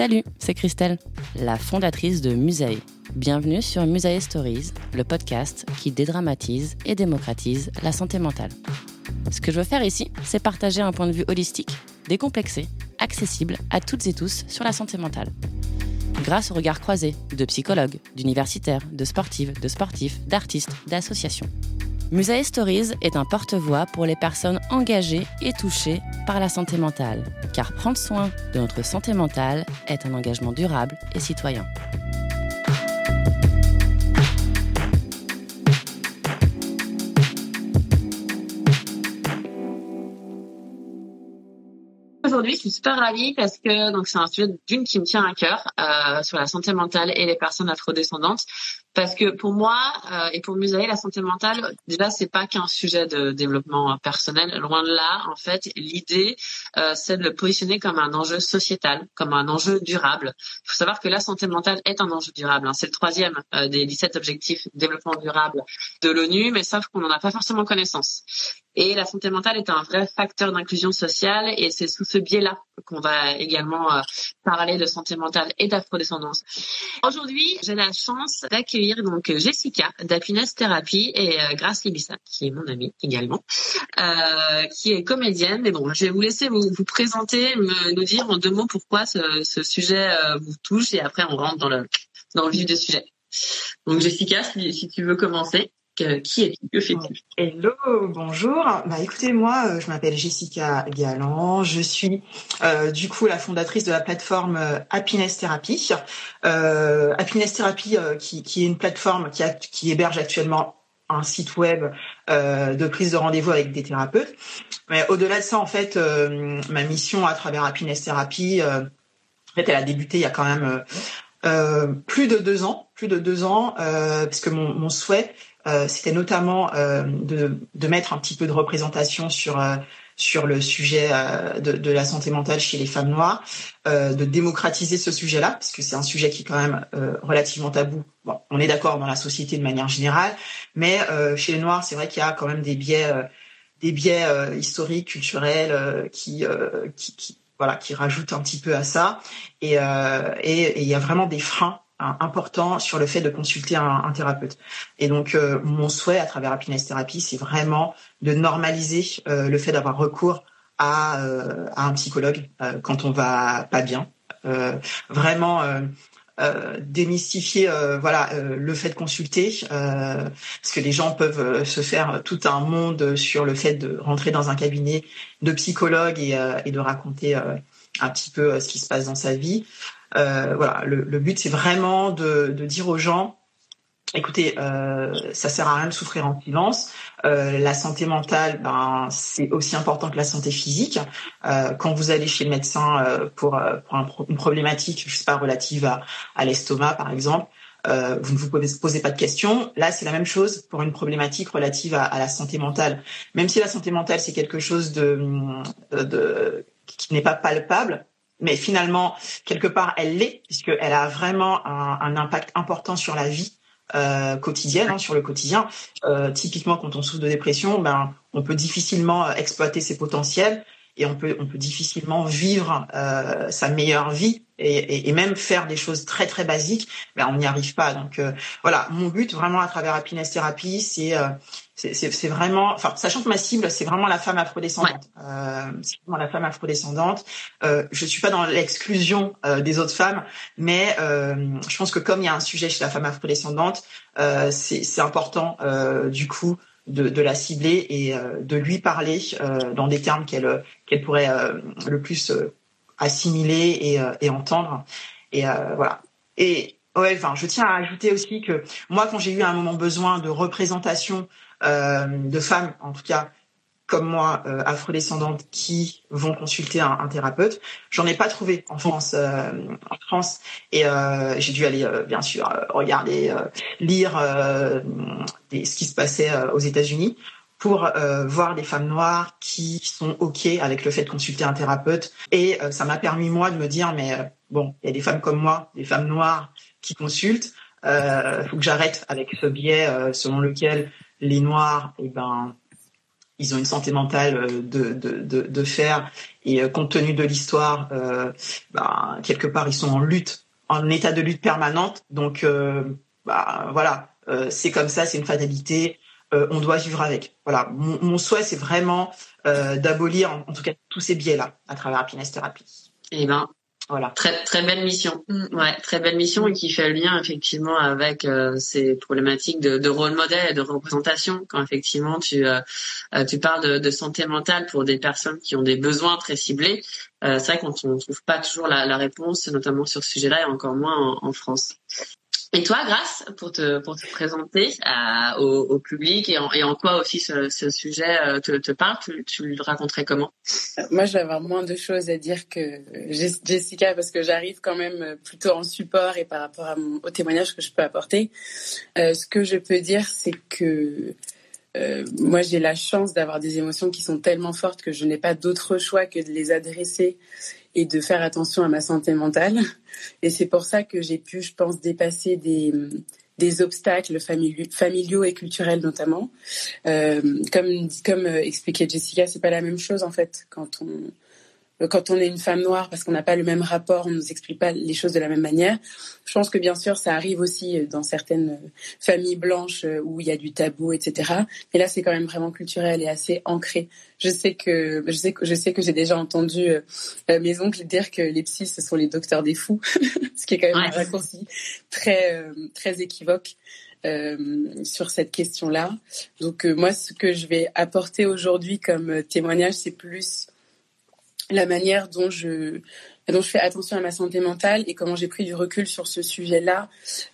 Salut, c'est Christelle, la fondatrice de Musae. Bienvenue sur Musae Stories, le podcast qui dédramatise et démocratise la santé mentale. Ce que je veux faire ici, c'est partager un point de vue holistique, décomplexé, accessible à toutes et tous sur la santé mentale. Grâce au regard croisé de psychologues, d'universitaires, de sportives, de sportifs, d'artistes, d'associations. Musae Stories est un porte-voix pour les personnes engagées et touchées par la santé mentale, car prendre soin de notre santé mentale est un engagement durable et citoyen. Aujourd'hui, je suis super ravie parce que donc c'est un sujet d'une qui me tient à cœur euh, sur la santé mentale et les personnes afrodescendantes. Parce que pour moi euh, et pour Musaï, la santé mentale, déjà c'est pas qu'un sujet de développement personnel. Loin de là, en fait, l'idée euh, c'est de le positionner comme un enjeu sociétal, comme un enjeu durable. Il faut savoir que la santé mentale est un enjeu durable. Hein. C'est le troisième euh, des 17 objectifs de développement durable de l'ONU, mais sauf qu'on n'en a pas forcément connaissance. Et la santé mentale est un vrai facteur d'inclusion sociale et c'est sous ce biais-là qu'on va également euh, parler de santé mentale et d'afrodescendance. Aujourd'hui, j'ai la chance d'accueillir donc Jessica d'Happiness Therapy et euh, Grace Libissa, qui est mon amie également, euh, qui est comédienne. Mais bon, je vais vous laisser vous, vous présenter, nous dire en deux mots pourquoi ce, sujet euh, vous touche et après on rentre dans le dans le vif du sujet. Donc Jessica, si, si tu veux commencer qui es-tu Que fais-tu Hello, bonjour. Bah écoutez, moi, euh, je m'appelle Jessica Galland. Je suis euh, du coup la fondatrice de la plateforme euh, Happiness Therapy. Euh, Happiness Therapy, qui, qui, est une plateforme qui, a, qui héberge actuellement un site web euh, de prise de rendez-vous avec des thérapeutes. Mais au-delà de ça, en fait, ma mission à travers Happiness Therapy, en fait, elle a débuté il y a quand même plus de deux ans, plus de deux ans, parce que mon, mon souhait, euh, c'était notamment euh, de, mettre un petit peu de représentation sur euh, sur le sujet de, la santé mentale chez les femmes noires, de démocratiser ce sujet-là, parce que c'est un sujet qui est quand même relativement tabou. Bon, on est d'accord dans la société de manière générale, mais chez les noirs, c'est vrai qu'il y a quand même des biais, des biais historiques, culturels, qui, qui, voilà, qui rajoutent un petit peu à ça, et il y a vraiment des freins important sur le fait de consulter un, thérapeute. Et donc, euh, mon souhait à travers Happiness Therapy, c'est vraiment de normaliser euh, le fait d'avoir recours à, euh, un psychologue quand on va pas bien. vraiment démystifier voilà le fait de consulter parce que les gens peuvent se faire tout un monde sur le fait de rentrer dans un cabinet de psychologue et, de raconter un petit peu ce qui se passe dans sa vie voilà, le, le but c'est vraiment de, de, dire aux gens, écoutez, euh, ça sert à rien de souffrir en silence. Euh, la santé mentale, ben c'est aussi important que la santé physique. Euh, quand vous allez chez le médecin euh, pour, euh, pour une problématique, je sais pas relative à, à l'estomac par exemple. Euh, vous ne vous posez pas de questions. Là, c'est la même chose pour une problématique relative à, à, la santé mentale. Même si la santé mentale, c'est quelque chose de, de qui n'est pas palpable, mais finalement, quelque part, elle l'est, puisqu'elle a vraiment un, un, impact important sur la vie quotidienne hein, sur le quotidien. typiquement, quand on souffre de dépression, ben on peut difficilement exploiter ses potentiels et on peut on peut difficilement vivre euh, sa meilleure vie et, et, même faire des choses très très basiques. Mais on n'y arrive pas. Donc euh, voilà. Mon but vraiment à travers Happiness Therapy c'est euh, c'est vraiment enfin sachant que ma cible c'est vraiment la femme afrodescendante euh, c'est vraiment la femme afrodescendante euh, je suis pas dans l'exclusion euh, des autres femmes mais je pense que comme il y a un sujet chez la femme afrodescendante c'est c'est important du coup de, de, la cibler et euh, de lui parler euh, dans des termes qu'elle qu'elle pourrait euh, le plus assimiler et, et, entendre. Et voilà. Et ouais, enfin, je tiens à ajouter aussi que moi, quand j'ai eu un moment besoin de représentation de femmes, en tout cas comme moi, euh, afrodescendantes, qui vont consulter un, un thérapeute. J'en ai pas trouvé en France. Euh, en France, et euh, j'ai dû aller, euh, bien sûr, euh, regarder, lire des, ce qui se passait aux États-Unis pour voir des femmes noires qui sont ok avec le fait de consulter un thérapeute. Et ça m'a permis moi de me dire, mais bon, il y a des femmes comme moi, des femmes noires qui consultent. Il faut que j'arrête avec ce biais selon lequel les noirs, eh ben ils ont une santé mentale euh, de, de, fer et euh, compte tenu de l'histoire, euh, bah, quelque part ils sont en lutte, en état de lutte permanente. Donc bah, voilà, c'est comme ça, c'est une fatalité. on doit vivre avec. Voilà, mon, souhait c'est vraiment d'abolir en, tout cas tous ces biais là à travers Happiness Therapy. Eh ben, voilà. Très très belle mission. Mm. Ouais, très belle mission et qui fait le lien effectivement avec euh, ces problématiques de, de, rôle modèle et de représentation. Quand effectivement tu euh, euh, tu parles de, de, santé mentale pour des personnes qui ont des besoins très ciblés, c'est vrai qu'on ne trouve pas toujours la, la, réponse, notamment sur ce sujet-là et encore moins en, en France. Et toi, Grâce, pour te, pour te présenter à, au, au, public et en, et en quoi aussi ce, ce sujet euh, te, te parle, tu, tu, le raconterais comment? Moi, je vais avoir moins de choses à dire que Jessica parce que j'arrive quand même plutôt en support et par rapport à mon, au témoignage que je peux apporter. Euh, ce que je peux dire, c'est que euh, moi, j'ai la chance d'avoir des émotions qui sont tellement fortes que je n'ai pas d'autre choix que de les adresser et de faire attention à ma santé mentale. Et c'est pour ça que j'ai pu, je pense, dépasser des, obstacles familiaux et culturels notamment. Euh, comme, comme euh, expliquait Jessica, c'est pas la même chose en fait quand on quand on est une femme noire, parce qu'on n'a pas le même rapport, on nous explique pas les choses de la même manière. Je pense que bien sûr, ça arrive aussi euh, dans certaines euh, familles blanches où il y a du tabou, etc. Mais là, c'est quand même vraiment culturel et assez ancré. Je sais que je sais que je sais que j'ai déjà entendu mes oncles dire que les psys ce sont les docteurs des fous, ce qui est quand même un raccourci très très équivoque. Euh, sur cette question-là. Donc moi, ce que je vais apporter aujourd'hui comme témoignage, c'est plus la manière dont je dont je fais attention à ma santé mentale et comment j'ai pris du recul sur ce sujet-là,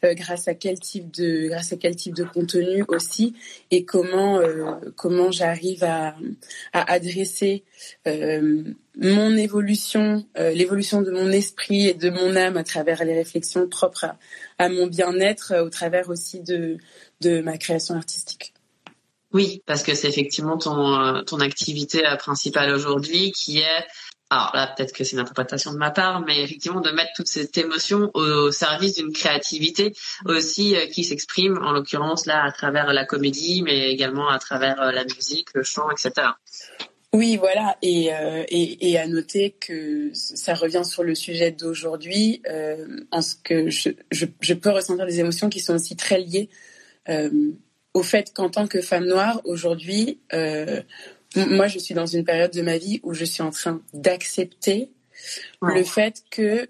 euh, grâce à quel type de grâce à quel type de contenu aussi et comment euh, comment j'arrive à, à adresser euh, mon évolution, l'évolution de mon esprit et de mon âme à travers les réflexions propres à, à mon bien-être, au travers aussi de de ma création artistique. Oui, parce que c'est effectivement ton ton activité principale aujourd'hui qui est alors là, peut-être que c'est une interprétation de ma part, mais effectivement de mettre toute cette émotion au, service d'une créativité aussi euh, qui s'exprime, en l'occurrence là à travers la comédie, mais également à travers euh, la musique, le chant, etc. Oui, voilà, et, euh, et, et, à noter que ça revient sur le sujet d'aujourd'hui, en ce que je, je, je, peux ressentir des émotions qui sont aussi très liées au fait qu'en tant que femme noire, aujourd'hui, moi, je suis dans une période de ma vie où je suis en train d'accepter le fait que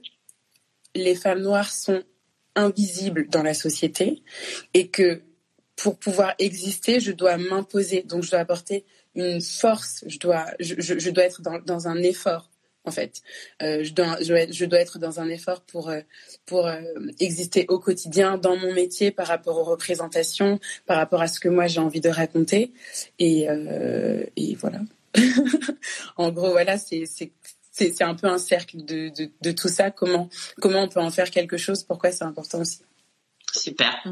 les femmes noires sont invisibles dans la société et que pour pouvoir exister, je dois m'imposer. Donc, je dois apporter une force. Je dois, je, je, dois être dans, dans, un effort en fait. Euh, je, dois, être dans un effort pour, euh, pour euh, exister au quotidien dans mon métier par rapport aux représentations, par rapport à ce que moi j'ai envie de raconter. Et, et voilà. en gros, voilà, c'est c'est un peu un cercle de, de, de, tout ça. Comment, comment on peut en faire quelque chose? Pourquoi c'est important aussi? Super.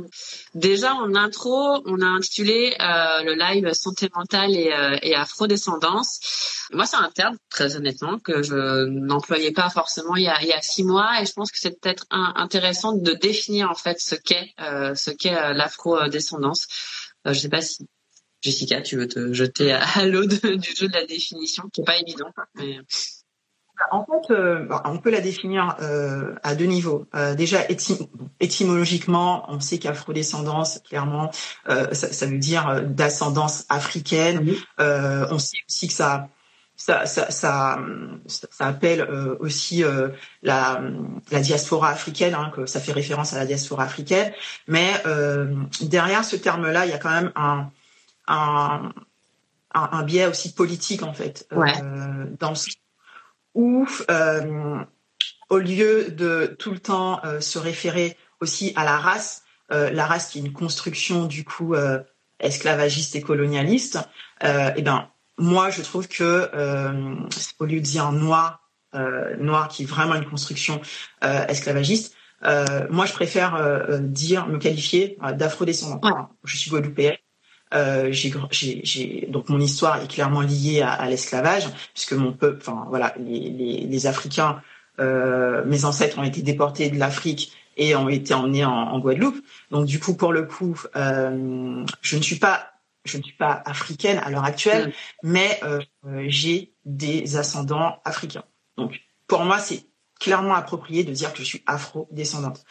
Déjà en intro, on a intitulé euh, le live santé mentale et, euh, et afrodescendance. Moi, c'est un terme très honnêtement que je n'employais pas forcément il y a, six mois, et je pense que c'est peut-être intéressant de définir en fait ce qu'est euh, ce euh, l'afrodescendance. Je sais pas si Jessica, tu veux te jeter à l'eau du jeu de la définition, qui est pas évident. En fait, euh, on peut la définir euh, à deux niveaux. Euh, déjà, étymologiquement, on sait qu'afrodescendance, clairement, ça, ça, veut dire d'ascendance africaine. on sait aussi que ça, ça, ça, ça, ça appelle aussi la, la diaspora africaine, hein, que ça fait référence à la diaspora africaine. Mais derrière ce terme-là, il y a quand même un, un, un, biais aussi politique en fait, ouais. dans le où, euh, au lieu de tout le temps euh, se référer aussi à la race, euh, la race qui est une construction du coup esclavagiste et colonialiste, et ben moi je trouve que au lieu de dire noir, noir qui est vraiment une construction esclavagiste, moi je préfère dire me qualifier d'afrodescendant. Ouais. Je suis guadeloupéenne. Euh, donc mon histoire est clairement liée à, à l'esclavage, puisque mon peuple, enfin voilà, les, les, les Africains, euh, mes ancêtres ont été déportés de l'Afrique et ont été emmenés en, en, Guadeloupe. Donc du coup, pour le coup, euh, je ne suis pas je ne suis pas africaine à l'heure actuelle, mmh. mais j'ai des ascendants africains. Donc pour moi, c'est clairement approprié de dire que je suis afro-descendante.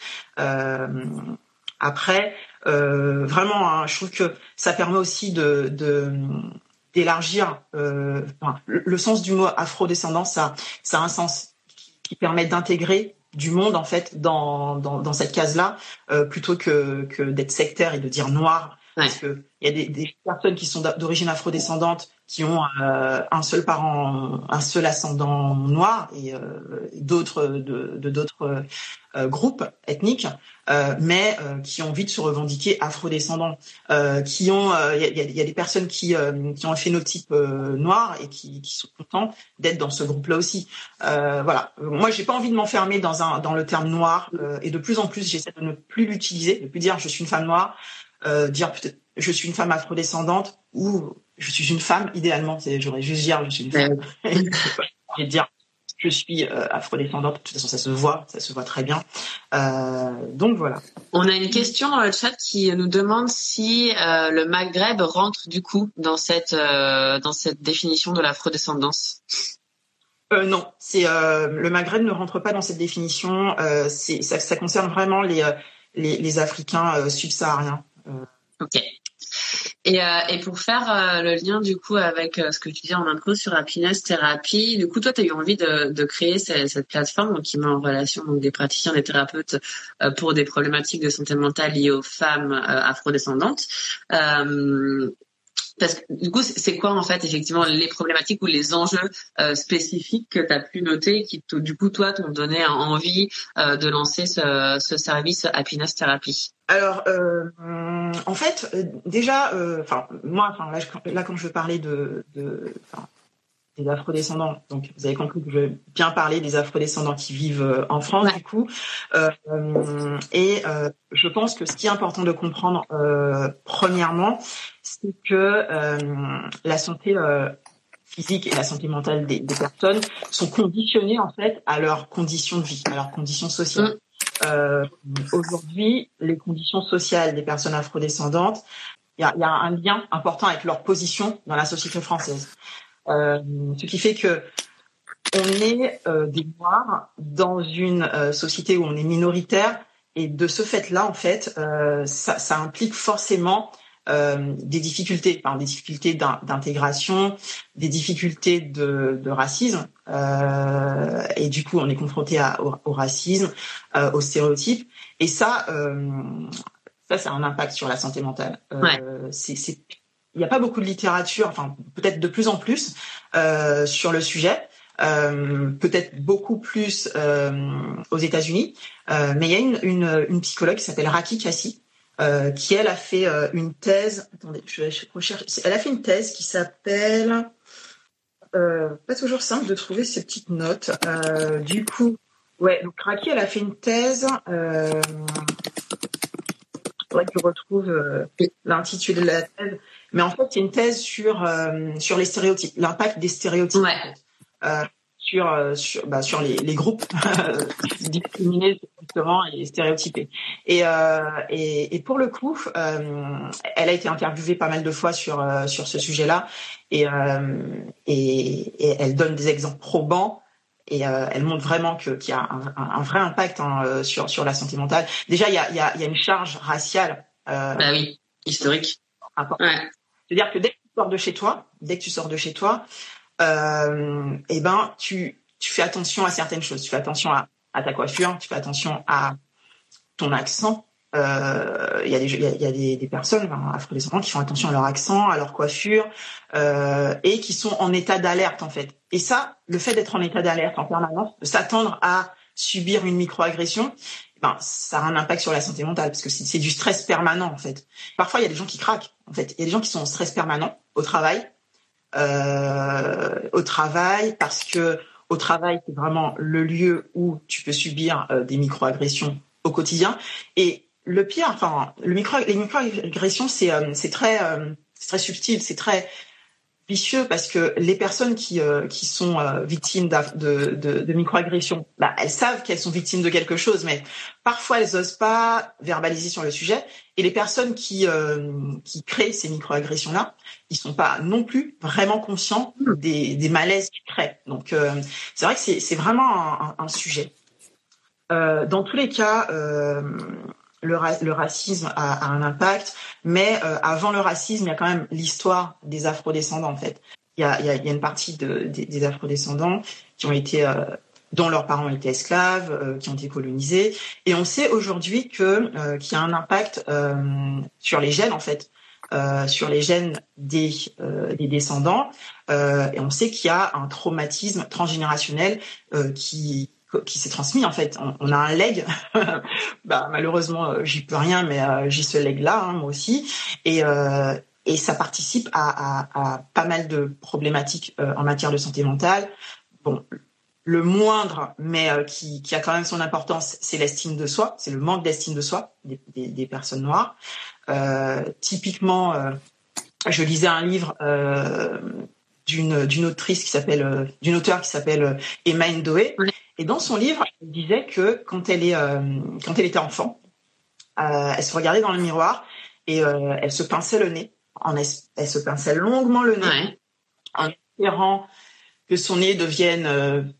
Après, euh, vraiment, hein, je trouve que ça permet aussi de, de d'élargir euh, enfin, le, le, sens du mot afro-descendance. Ça, ça a un sens qui, qui permet d'intégrer du monde en fait dans dans, dans cette case-là, euh, plutôt que que d'être sectaire et de dire noir. Ouais. Parce que il y a des, personnes qui sont d'origine afro-descendante qui ont euh, un seul parent, un seul ascendant noir et euh, d'autres de d'autres euh, groupes ethniques, mais qui ont envie de se revendiquer afro-descendants, qui ont, il y a, des personnes qui qui ont un phénotype noir et qui, qui sont contents d'être dans ce groupe-là aussi. voilà, moi j'ai pas envie de m'enfermer dans un dans le terme noir et de plus en plus j'essaie de ne plus l'utiliser, de plus dire je suis une femme noire, dire peut-être je suis une femme afrodescendante ou je suis une femme, idéalement, j'aurais juste dire je suis une femme. et dire je suis euh, afrodescendante. De toute façon, ça se voit, ça se voit très bien. Euh, donc voilà. On a une question dans le chat qui nous demande si euh, le Maghreb rentre du coup dans cette euh, dans cette définition de l'afrodescendance. Euh, non, c'est le Maghreb ne rentre pas dans cette définition. ça, concerne vraiment les les, les Africains subsahariens. Ok. Et, euh, et, pour faire euh, le lien du coup avec euh, ce que tu dis en intro sur Happiness Therapy, du coup toi tu as eu envie de, créer cette, plateforme qui met en relation des praticiens, des thérapeutes pour des problématiques de santé mentale liées aux femmes afrodescendantes. Parce que du coup, c'est quoi en fait effectivement les problématiques ou les enjeux spécifiques que tu as pu noter qui du coup toi t'ont donné envie de lancer ce, ce, service Happiness Therapy? Alors euh, en fait déjà, enfin moi, enfin là, là, quand je veux parler de, de des afrodescendants. Donc, vous avez compris que je vais bien parler des afrodescendants qui vivent en France, ouais. du coup. Euh, et euh, je pense que ce qui est important de comprendre, euh, premièrement, c'est que euh, la santé euh, physique et la santé mentale des, des, personnes sont conditionnées, en fait, à leurs conditions de vie, à leurs conditions sociales. Mmh. Aujourd'hui, les conditions sociales des personnes afrodescendantes, il y a, y a un lien important avec leur position dans la société française. Euh, ce qui fait que on est euh, des noirs dans une euh, société où on est minoritaire et de ce fait-là, en fait, ça, ça, implique forcément des difficultés, enfin, des difficultés d'intégration, des difficultés de, de racisme, et du coup, on est confronté à, au, au, racisme, aux stéréotypes, et ça, ça, ça a un impact sur la santé mentale. Ouais. C'est il n'y a pas beaucoup de littérature, enfin peut-être de plus en plus euh, sur le sujet, euh, peut-être beaucoup plus euh, aux États-Unis, euh, mais il y a une, une, une psychologue qui s'appelle Raki Kassi, euh, qui elle a fait euh, une thèse. Attendez, je, je recherche. Elle a fait une thèse qui s'appelle. pas toujours simple de trouver ces petites notes. du coup, ouais, donc Raki, elle a fait une thèse faudrait que je retrouve l'intitulé de la thèse. Mais en fait, c'est une thèse sur sur les stéréotypes, l'impact des stéréotypes. Ouais sur euh, sur bah, sur les, les groupes discriminés justement et stéréotypés. Et, euh, et, et pour le coup, euh, elle a été interviewée pas mal de fois sur euh, sur ce sujet-là et, et, et elle donne des exemples probants et elle montre vraiment qu'il y a un, un, vrai impact hein, sur sur la santé mentale. Déjà, il y a il y a, y a une charge raciale. bah oui, historique. Ouais. C'est-à-dire que dès que tu sors de chez toi, dès que tu sors de chez toi, euh, eh ben tu tu fais attention à certaines choses. Tu fais attention à, ta coiffure, tu fais attention à ton accent. Euh, il y a des il y a, des, personnes enfin, afro-descendantes qui font attention à leur accent, à leur coiffure euh, et qui sont en état d'alerte en fait. Et ça, le fait d'être en état d'alerte en permanence, de s'attendre à subir une microagression, ben, ça a un impact sur la santé mentale parce que c'est du stress permanent en fait. Parfois, il y a des gens qui craquent. En fait, il y a des gens qui sont en stress permanent au travail euh, au travail parce que au travail c'est vraiment le lieu où tu peux subir euh, des microagressions au quotidien. Et le pire enfin micro les microagressions c'est euh, c'est très c'est très subtil c'est très vicieux parce que les personnes qui euh, qui sont euh, victimes de, de, microagressions, bah, elles savent qu'elles sont victimes de quelque chose, mais parfois elles osent pas verbaliser sur le sujet. Et les personnes qui euh, qui créent ces microagressions là, ils sont pas non plus vraiment conscients des, des malaises qu'ils créent. Donc c'est vrai que c'est vraiment un sujet. dans tous les cas le, racisme a, un impact, mais euh, avant le racisme, il y a quand même l'histoire des afrodescendants en fait. Il y a, une partie de, des, des afrodescendants qui ont été euh, dont leurs parents étaient esclaves, euh, qui ont été colonisés, et on sait aujourd'hui qu'il y a un impact sur les gènes en fait, sur les gènes des descendants, et on sait qu'il y a un traumatisme transgénérationnel qui qui s'est transmis en fait. On, a un leg, bah, malheureusement euh, j'y peux rien, mais euh, j'ai ce leg là hein, moi aussi, et euh, et ça participe à, pas mal de problématiques en matière de santé mentale. Bon, le moindre, mais qui, qui, a quand même son importance, c'est l'estime de soi, c'est le manque d'estime de soi des, personnes noires. typiquement, je lisais un livre d'une autrice qui s'appelle d'une auteure qui s'appelle Emma Ndoye et dans son livre, elle disait que quand elle est euh, quand elle était enfant, euh, elle se regardait dans le miroir et euh, elle se pinçait le nez. En elle, se pinçait longuement le nez en espérant que son nez devienne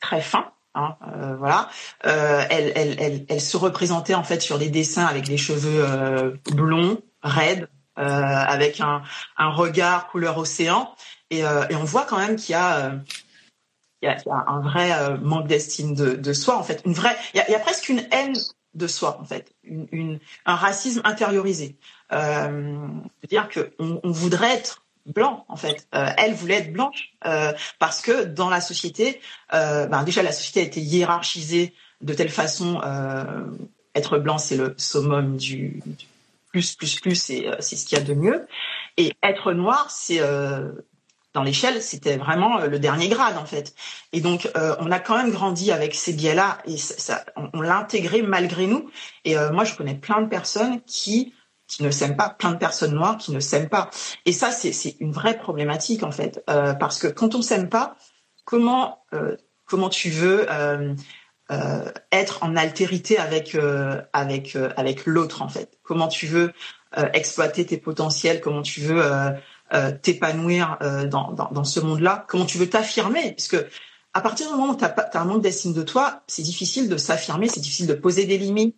très fin. Hein, voilà. Elle, elle, elle, elle, se représentait en fait sur des dessins avec des cheveux blonds, raides, avec un, un regard couleur océan. Et, et on voit quand même qu'il y a il y a, un vrai euh, manque d'estime de, soi en fait. Une vraie il y a, presque une haine de soi en fait. Une, un racisme intériorisé. Euh, dire que on, voudrait être blanc en fait. Euh, elle voulait être blanche parce que dans la société ben déjà la société a été hiérarchisée de telle façon être blanc c'est le summum du, du plus plus plus c'est c'est ce qu'il y a de mieux. Et être noir c'est dans l'échelle, c'était vraiment euh, le dernier grade en fait. Et donc, euh, on a quand même grandi avec ces biais-là et ça, on, l'a intégré malgré nous. Et euh, moi, je connais plein de personnes qui ne s'aiment pas, plein de personnes noires qui ne s'aiment pas. Et ça, c'est une vraie problématique en fait, parce que quand on s'aime pas, comment comment tu veux être en altérité avec avec avec l'autre en fait? Comment tu veux exploiter tes potentiels? Comment tu veux euh, t'épanouir euh, dans, dans, ce monde-là Comment tu veux t'affirmer? Puisque à partir du moment où tu as, un manque d'estime de toi, c'est difficile de s'affirmer, c'est difficile de poser des limites.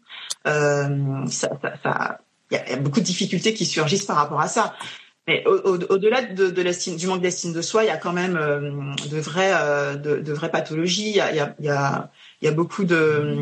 Euh, ça, ça, y, a, beaucoup de difficultés qui surgissent par rapport à ça. Mais au-delà de, de du manque d'estime de soi, il y a quand même de vraies, de, vraies pathologies. Il il y a, il y a beaucoup de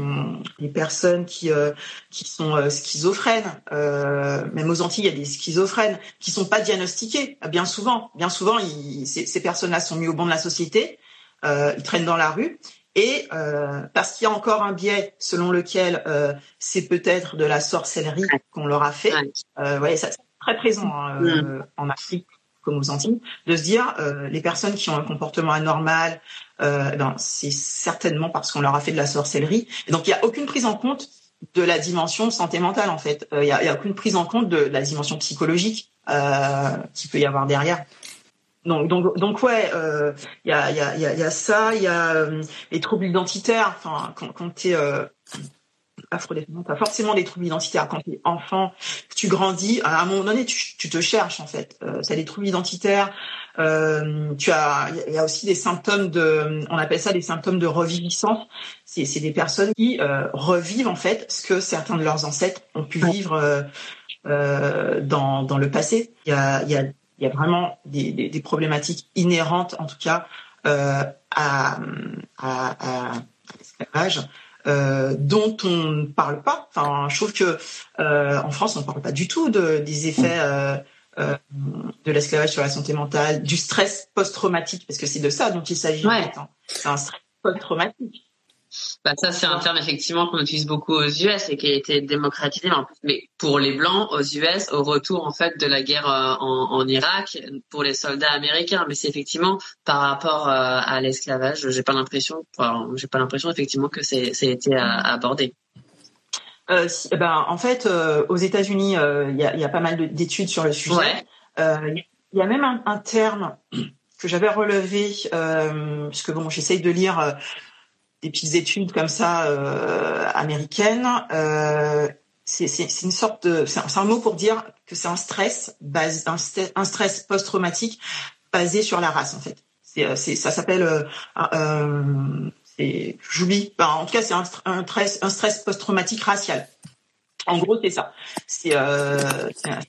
personnes qui euh, qui sont euh, schizophrènes. Euh, même aux Antilles, il y a des schizophrènes qui sont pas diagnostiqués. Bien souvent, bien souvent, ils, ces, ces personnes-là sont mis au banc de la société. Ils traînent dans la rue. Et euh, parce qu'il y a encore un biais selon lequel euh, c'est peut-être de la sorcellerie qu'on leur a fait. Euh, ouais, ça, c'est très présent hein, mm. en Afrique comme aux Antilles, de se dire les personnes qui ont un comportement anormal, euh, ben, c'est certainement parce qu'on leur a fait de la sorcellerie. Et donc il n'y a aucune prise en compte de la dimension santé mentale en fait. Il n'y a, y a aucune prise en compte de, la dimension psychologique euh, qui peut y avoir derrière. Donc, donc, donc ouais, il y, a, y, a, y, a, ça, il y a les troubles identitaires. Enfin, quand, quand tu es afrodescendant, tu as forcément des troubles identitaires. Quand tu es enfant, tu grandis, à un moment donné, tu, tu te cherches en fait. Euh, tu as des troubles identitaires. Euh, tu as, il y a aussi des symptômes de, on appelle ça des symptômes de reviviscence. C'est, c'est des personnes qui euh, revivent en fait ce que certains de leurs ancêtres ont pu vivre euh, euh, dans, dans le passé. Il y a, il y a, il y a vraiment des, des, des problématiques inhérentes, en tout cas, euh, à, à, à l'esclavage euh, dont on ne parle pas. Enfin, je trouve que euh, en France, on ne parle pas du tout de, des effets euh, euh, de l'esclavage sur la santé mentale, du stress post-traumatique, parce que c'est de ça dont il s'agit. Ouais. Hein. C'est un stress post-traumatique. Bah ça c'est un terme effectivement qu'on utilise beaucoup aux US et qui a été démocratisé mais, pour les blancs aux US au retour en fait de la guerre euh, en, en Irak pour les soldats américains mais c'est effectivement par rapport euh, à l'esclavage j'ai pas l'impression j'ai pas l'impression effectivement que c'est été euh, abordé. Euh, si, eh ben, en fait, euh, aux États-Unis, il y, a, y, a, pas mal de, d'études sur le sujet. Il y, y, a même un, un terme que j'avais relevé, parce que bon, j'essaye de lire des petites études comme ça euh, américaines. Euh, c'est une sorte de, c'est un, mot pour dire que c'est un stress base, un, stress post-traumatique basé sur la race en fait. C'est, ça s'appelle, euh, euh, j'oublie. Ben, en tout cas, c'est un, stress, un stress post-traumatique racial. En gros, c'est ça. C'est euh,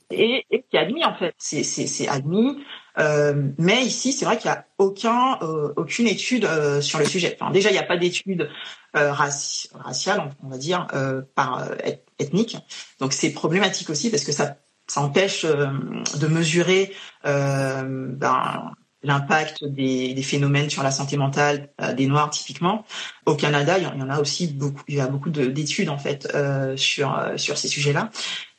et, et qui est admis en fait. C'est admis. Euh, mais ici, c'est vrai qu'il n'y a aucun, euh, aucune étude euh, sur le sujet. Enfin, déjà, il n'y a pas d'étude euh, raci raciale, on va dire, euh, par ethnique. Donc, c'est problématique aussi parce que ça, ça empêche de mesurer ben, l'impact des, des, phénomènes sur la santé mentale euh, des Noirs typiquement. Au Canada, il y en a aussi beaucoup, il y a beaucoup d'études en fait euh, sur euh, sur ces sujets-là.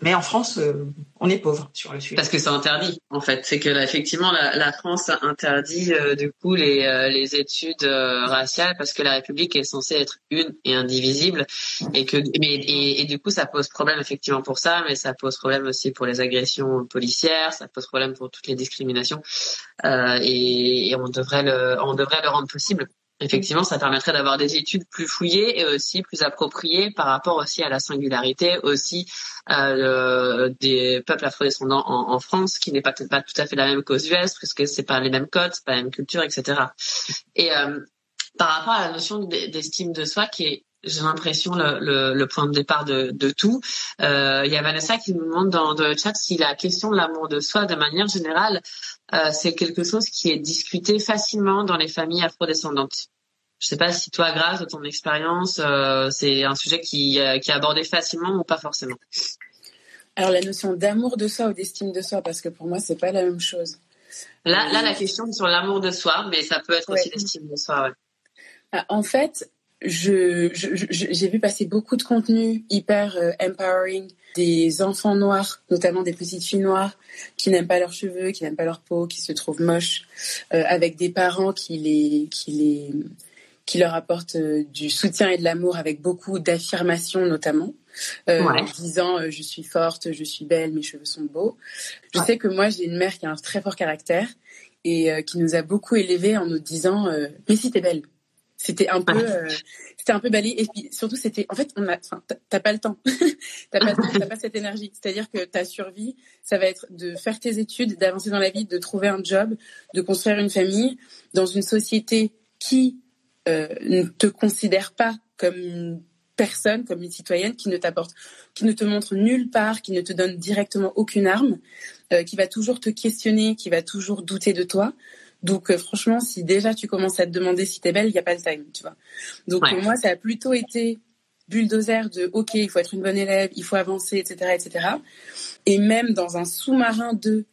Mais en France, euh, on est pauvre sur le sujet. Parce que c'est interdit en fait. C'est que là, effectivement la, la, France interdit euh, du coup les les études raciales parce que la République est censée être une et indivisible et que mais et, du coup ça pose problème effectivement pour ça, mais ça pose problème aussi pour les agressions policières, ça pose problème pour toutes les discriminations. Euh, et, et, on devrait le, on devrait le rendre possible. Effectivement, ça permettrait d'avoir des études plus fouillées et aussi plus appropriées par rapport aussi à la singularité aussi euh, des peuples afrodescendants en, en France, qui n'est peut-être pas tout à fait la même qu'aux US, puisque c'est pas les mêmes codes, c'est pas la même culture, etc. Et euh, par rapport à la notion d'estime de soi, qui est j'ai l'impression le, point de départ de, tout. Euh, il y a Vanessa qui nous demande dans, le chat si la question de l'amour de soi, de manière générale, c'est quelque chose qui est discuté facilement dans les familles afrodescendantes. Je sais pas si toi, grâce à ton expérience, euh, c'est un sujet qui, euh, qui est abordé facilement ou pas forcément. Alors la notion d'amour de soi ou d'estime de soi, parce que pour moi c'est pas la même chose. Là, là la question est sur l'amour de soi, mais ça peut être ouais. aussi l'estime de soi. Ouais. Ah, en fait, je, j'ai vu passer beaucoup de contenu hyper euh, empowering des enfants noirs, notamment des petites filles noires qui n'aiment pas leurs cheveux, qui n'aiment pas leur peau, qui se trouvent moches, euh, avec des parents qui les, qui les, qui leur apportent euh, du soutien et de l'amour avec beaucoup d'affirmations notamment. Euh, ouais. disant euh, je suis forte, je suis belle, mes cheveux sont beaux. Je ouais. sais que moi j'ai une mère qui a un très fort caractère et euh, qui nous a beaucoup élevés en nous disant mais si t'es belle, c'était un peu, c'était un peu balayé. Et puis surtout, c'était, en fait, on a, t'as pas le temps. t'as pas, t'as pas cette énergie. C'est-à-dire que ta survie, ça va être de faire tes études, d'avancer dans la vie, de trouver un job, de construire une famille dans une société qui ne te considère pas comme une personne, comme une citoyenne, qui ne t'apporte, qui ne te montre nulle part, qui ne te donne directement aucune arme, euh, qui va toujours te questionner, qui va toujours douter de toi. Donc euh, franchement, si déjà tu commences à te demander si t'es belle, il n'y a pas le time, tu vois. Donc ouais. moi, ça a plutôt été bulldozer de OK, il faut être une bonne élève, il faut avancer, etc., etc. Et même dans un sous-marin de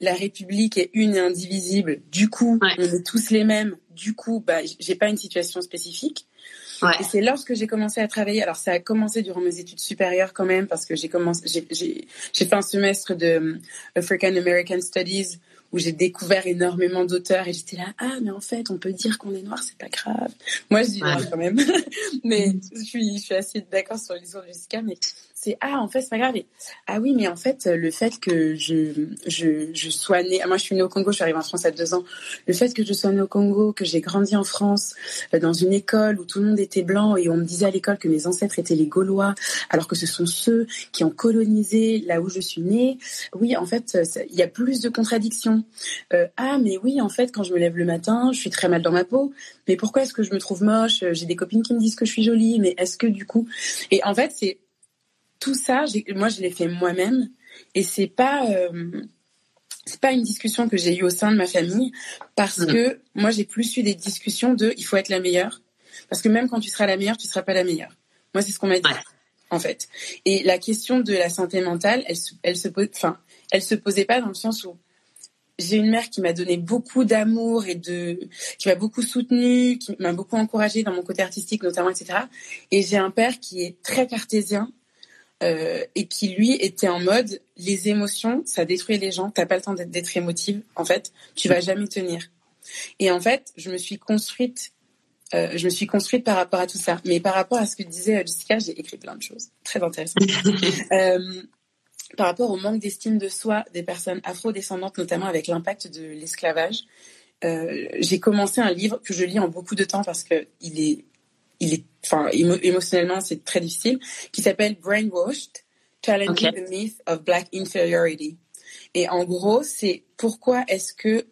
la République est une et indivisible. Du coup, ouais. on est tous les mêmes. Du coup, bah, j'ai pas une situation spécifique. Ouais. Et c'est lorsque j'ai commencé à travailler. Alors, ça a commencé durant mes études supérieures quand même, parce que j'ai commencé, j'ai fait un semestre de African American Studies où j'ai découvert énormément d'auteurs et j'étais là ah mais en fait on peut dire qu'on est noir c'est pas grave moi je dis noir quand même mais mm. je suis je suis assez d'accord sur l'histoire de Jessica mais c'est ah en fait c'est pas grave. Ah oui mais en fait le fait que je je je sois née moi je suis née au Congo je suis arrivée en France à deux ans. Le fait que je sois née au Congo que j'ai grandi en France euh, dans une école où tout le monde était blanc et on me disait à l'école que mes ancêtres étaient les Gaulois alors que ce sont ceux qui ont colonisé là où je suis née oui en fait il y a plus de contradictions. Euh, ah mais oui en fait quand je me lève le matin je suis très mal dans ma peau. Mais pourquoi est-ce que je me trouve moche? J'ai des copines qui me disent que je suis jolie mais est-ce que du coup? Et en fait c'est tout ça, moi, je l'ai fait moi-même. Et c'est pas, euh, c'est pas une discussion que j'ai eue au sein de ma famille parce mm. que moi, j'ai plus eu des discussions de il faut être la meilleure. Parce que même quand tu seras la meilleure, tu seras pas la meilleure. Moi, c'est ce qu'on m'a dit, en fait. Et la question de la santé mentale, elle, elle se pose, enfin, elle se posait pas dans le sens où j'ai une mère qui m'a donné beaucoup d'amour et de, qui m'a beaucoup soutenue, qui m'a beaucoup encouragée dans mon côté artistique notamment, etc. Et j'ai un père qui est très cartésien euh, et qui lui était en mode les émotions, ça détruit les gens. T'as pas le temps d'être émotive. En fait, tu vas jamais tenir. Et en fait, je me suis construite, euh, je me suis construite par rapport à tout ça. Mais par rapport à ce que disait euh, Jessica, j'ai écrit plein de choses très intéressantes. euh, par rapport au manque d'estime de soi des personnes afro-descendantes, notamment avec l'impact de l'esclavage, j'ai commencé un livre que je lis en beaucoup de temps parce que il est il est, enfin, émotionnellement, c'est très difficile, qui s'appelle Brainwashed, Challenging the Myth of Black Inferiority. Et en gros, c'est pourquoi est-ce que,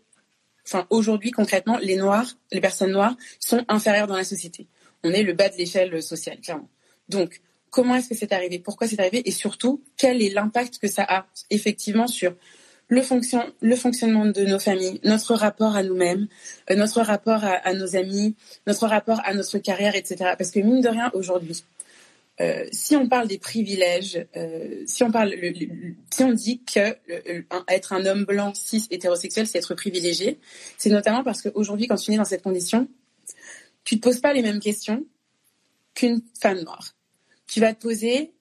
enfin, aujourd'hui, concrètement, les Noirs, les personnes noires sont inférieures dans la société. On est le bas de l'échelle sociale, clairement. Donc, comment est-ce que c'est arrivé? Pourquoi c'est arrivé? Et surtout, quel est l'impact que ça a effectivement sur le, fonction, le fonctionnement de nos familles, notre rapport à nous-mêmes, euh, notre rapport à, nos amis, notre rapport à notre carrière, etc. Parce que mine de rien, aujourd'hui, euh, si on parle des privilèges, euh, si on parle, si on dit que être un homme blanc cis hétérosexuel, c'est être privilégié, c'est notamment parce qu'aujourd'hui, quand tu es dans cette condition, tu te poses pas les mêmes questions qu'une femme noire. Tu vas te poser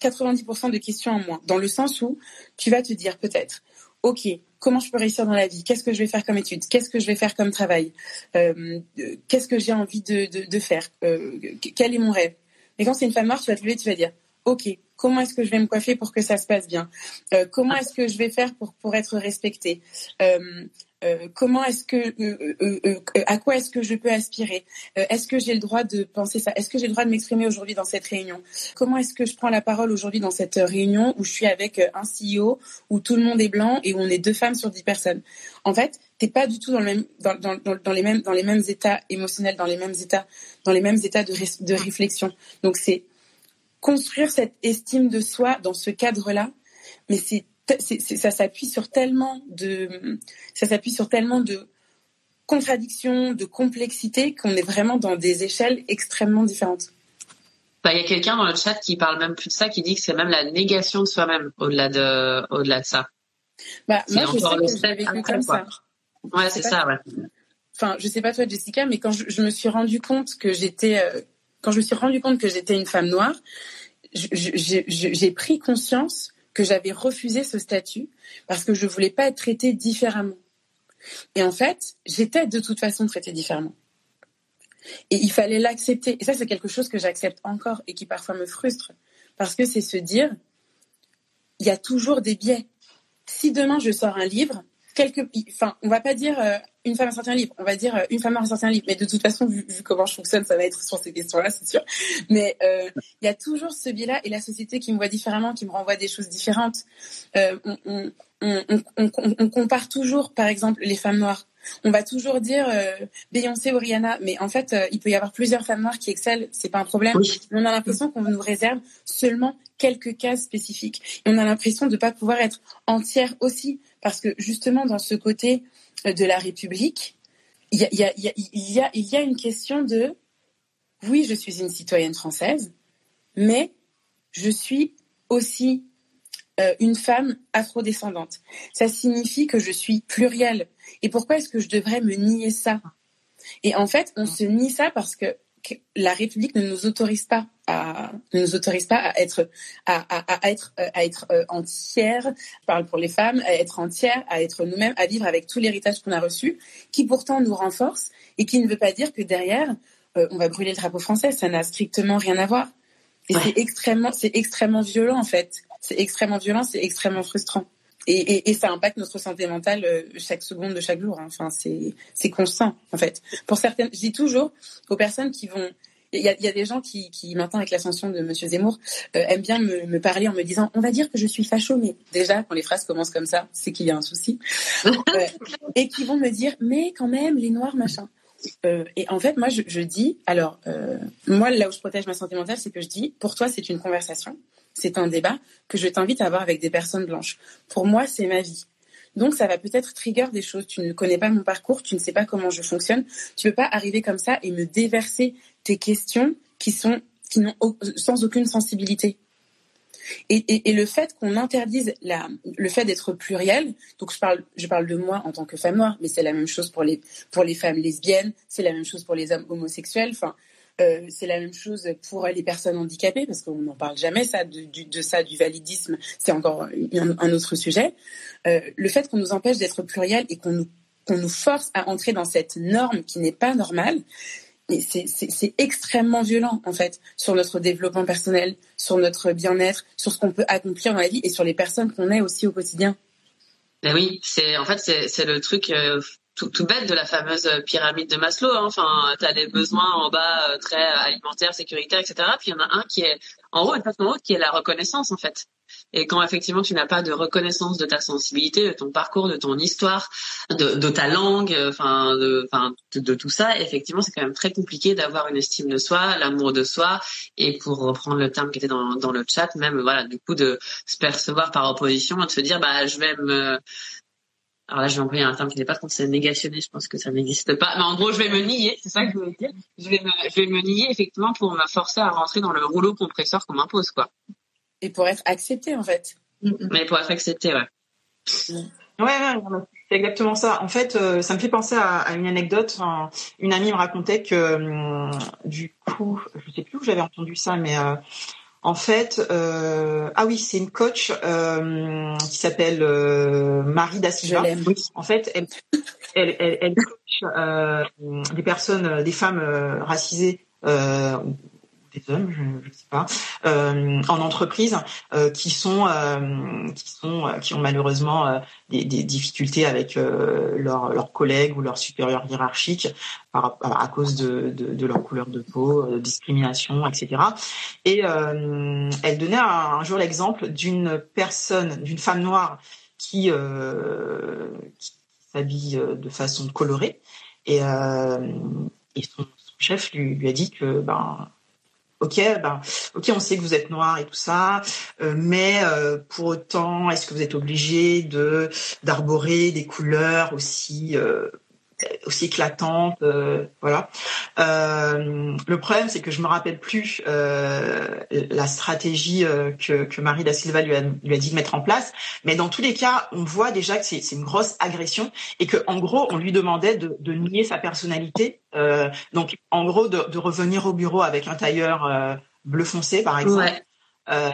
90% de questions en moins, dans le sens où tu vas te dire peut-être, OK, comment je peux réussir dans la vie? Qu'est-ce que je vais faire comme étude Qu'est-ce que je vais faire comme travail? Euh, Qu'est-ce que j'ai envie de, faire? Euh, Quel est mon rêve? Mais quand c'est une femme noire, tu vas te lever, tu vas dire, OK, comment est-ce que je vais me coiffer pour que ça se passe bien? Euh, Comment est-ce que je vais faire pour, pour être respectée? Euh, comment est-ce que, euh, euh, à quoi est-ce que je peux aspirer Est-ce que j'ai le droit de penser ça Est-ce que j'ai le droit de m'exprimer aujourd'hui dans cette réunion Comment est-ce que je prends la parole aujourd'hui dans cette réunion où je suis avec un CEO où tout le monde est blanc et où on est deux femmes sur dix personnes? En fait, t'es pas du tout dans le même, dans, dans, dans, les mêmes, dans les mêmes états émotionnels, dans les mêmes états, dans les mêmes états de, de réflexion. Donc c'est construire cette estime de soi dans ce cadre-là, mais c'est ça s'appuie sur tellement de, ça s'appuie sur tellement de contradictions, de complexité qu'on est vraiment dans des échelles extrêmement différentes. Bah, il y a quelqu'un dans le chat qui parle même plus de ça, qui dit que c'est même la négation de soi-même au-delà de, au-delà de ça. Bah, moi, je sais que j'ai vécu comme ça. Ouais, c'est ça, ouais. Enfin, je sais pas toi, Jessica, mais quand je, me suis rendu compte que j'étais, euh, quand je me suis rendu compte que j'étais une femme noire, j'ai pris conscience que j'avais refusé ce statut parce que je voulais pas être traitée différemment. Et en fait, j'étais de toute façon traitée différemment. Et il fallait l'accepter. Et ça, c'est quelque chose que j'accepte encore et qui parfois me frustre. Parce que c'est se dire, il y a toujours des biais. Si demain je sors un livre, quelque, enfin, on va pas dire euh, une femme a sorti un livre, on va dire euh, une femme a sorti un livre. Mais de toute façon, vu, comment je fonctionne, ça va être sur ces questions-là, c'est sûr. Mais euh, il y a toujours ce biais-là et la société qui me voit différemment, qui me renvoie des choses différentes. Euh, on, on, on, on, compare toujours, par exemple, les femmes noires. On va toujours dire Beyoncé ou Rihanna, mais en fait, il peut y avoir plusieurs femmes noires qui excellent, c'est pas un problème. On a l'impression qu'on nous réserve seulement quelques cases spécifiques. Et on a l'impression de ne pas pouvoir être entière aussi, parce que justement, dans ce côté de la République, il y a, y une question de oui, je suis une citoyenne française, mais je suis aussi euh, une femme afrodescendante. Ça signifie que je suis plurielle. Et pourquoi est-ce que je devrais me nier ça? Et en fait, on se nie ça parce que la République ne nous autorise pas à ne nous autorise pas à être à, à, à être à être euh, entière. Je parle pour les femmes, à être entière, à être nous-mêmes, à vivre avec tout l'héritage qu'on a reçu, qui pourtant nous renforce et qui ne veut pas dire que derrière euh, on va brûler le drapeau français. Ça n'a strictement rien à voir. Et c'est extrêmement c'est extrêmement violent en fait. C'est extrêmement violent, c'est extrêmement frustrant. Et, et, et, ça impacte notre santé mentale euh, chaque seconde de chaque jour. Hein. Enfin, c'est c'est constant en fait. Pour certaines, je dis toujours aux personnes qui vont il y a, y a, des gens qui, qui maintenant, avec l'ascension de Monsieur Zemmour, euh, aiment bien me, me, parler en me disant on va dire que je suis facho, mais déjà, quand les phrases commencent comme ça, c'est qu'il y a un souci. euh, et qui vont me dire mais quand même, les noirs, machin. Euh, et en fait, moi, je, je dis alors, moi, là où je protège ma santé mentale, c'est que je dis pour toi, c'est une conversation, c'est un débat que je t'invite à avoir avec des personnes blanches. Pour moi, c'est ma vie. Donc, ça va peut-être trigger des choses. Tu ne connais pas mon parcours, tu ne sais pas comment je fonctionne. Tu peux pas arriver comme ça et me déverser tes questions qui sont qui n'ont sans aucune sensibilité. Et, le fait qu'on interdise le fait d'être pluriel, donc je parle, je parle de moi en tant que femme noire, mais c'est la même chose pour les, les femmes lesbiennes, c'est la même chose pour les hommes homosexuels. Enfin, euh, c'est la même chose pour les personnes handicapées, parce qu'on n'en parle jamais ça de, ça, du validisme, c'est encore un, autre sujet. Euh, le fait qu'on nous empêche d'être pluriel et qu'on nous, qu'on nous force à entrer dans cette norme qui n'est pas normale, c'est extrêmement violent en fait sur notre développement personnel, sur notre bien-être, sur ce qu'on peut accomplir dans la vie et sur les personnes qu'on est aussi au quotidien. Ben oui, c'est en fait c'est le truc euh, tout, tout, bête de la fameuse pyramide de Maslow. Hein. Enfin, tu as des besoins en bas euh, très alimentaires, sécuritaires, etc. Puis il y en a un qui est en haut et pas en haut qui est la reconnaissance en fait. Et quand effectivement tu n'as pas de reconnaissance de ta sensibilité, de ton parcours, de ton histoire, de, de ta langue, enfin de, de, de, tout ça, effectivement c'est quand même très compliqué d'avoir une estime de soi, l'amour de soi, et pour reprendre le terme qui était dans, dans le chat, même voilà du coup de se percevoir par opposition, de se dire bah je vais me alors là, je vais employer un terme qui n'est pas quand c'est négationné, je pense que ça n'existe pas. Mais en gros, je vais me nier, c'est ça que je voulais dire. Je vais, me, je vais me nier effectivement pour me forcer à rentrer dans le rouleau compresseur qu'on m'impose, quoi et pour être accepté en fait. Mais pour être accepté, ouais. Ouais, ouais, c'est exactement ça. En fait, euh, ça me fait penser à, à une anecdote. Enfin, une amie me racontait que euh, du coup, je sais plus où j'avais entendu ça, mais euh, en fait, euh, ah oui, c'est une coach qui s'appelle Marie da Silva. Oui. En fait, elle, elle, elle, elle coach des personnes, des femmes racisées des hommes, je ne sais pas, euh, en entreprise euh, qui sont euh, qui sont qui ont malheureusement des, difficultés avec leurs collègues ou leurs supérieurs hiérarchiques à cause de, leur couleur de peau, de discrimination, etc. Et elle donnait un, jour l'exemple d'une personne, d'une femme noire qui, s'habille de façon colorée et, son chef lui, lui a dit que ben Ok, ben, ok, on sait que vous êtes noir et tout ça, euh, mais euh, pour autant, est-ce que vous êtes obligé de d'arborer des couleurs aussi euh, aussi éclatantes, euh, voilà. Euh, le problème, c'est que je me rappelle plus la stratégie que, que Marie da Silva lui a, lui a dit de mettre en place, mais dans tous les cas, on voit déjà que c'est une grosse agression et que en gros, on lui demandait de, de nier sa personnalité euh, donc, en gros, de, de, revenir au bureau avec un tailleur euh, bleu foncé, par exemple, ouais. euh,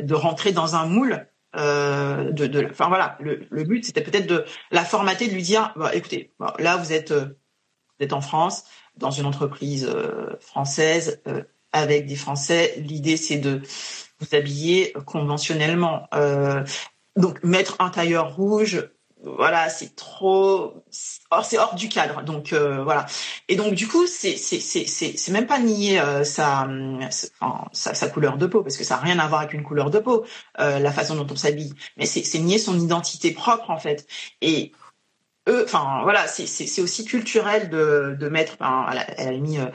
de rentrer dans un moule. Euh, de, de, enfin voilà, le, le but c'était peut-être de la formater, de lui dire, bah, écoutez, là vous êtes, euh, vous êtes en France, dans une entreprise euh, française avec des Français. L'idée c'est de vous habiller conventionnellement. donc mettre un tailleur rouge, voilà, c'est trop, c'est hors du cadre. Donc euh, voilà. Et donc du coup, c'est c'est c'est c'est même pas nier euh, sa, enfin, sa, couleur de peau parce que ça a rien à voir avec une couleur de peau, euh, la façon dont on s'habille. Mais c'est c'est nier son identité propre en fait. Et eux, enfin voilà, c'est c'est aussi culturel de de mettre, enfin, elle, a, elle a mis euh,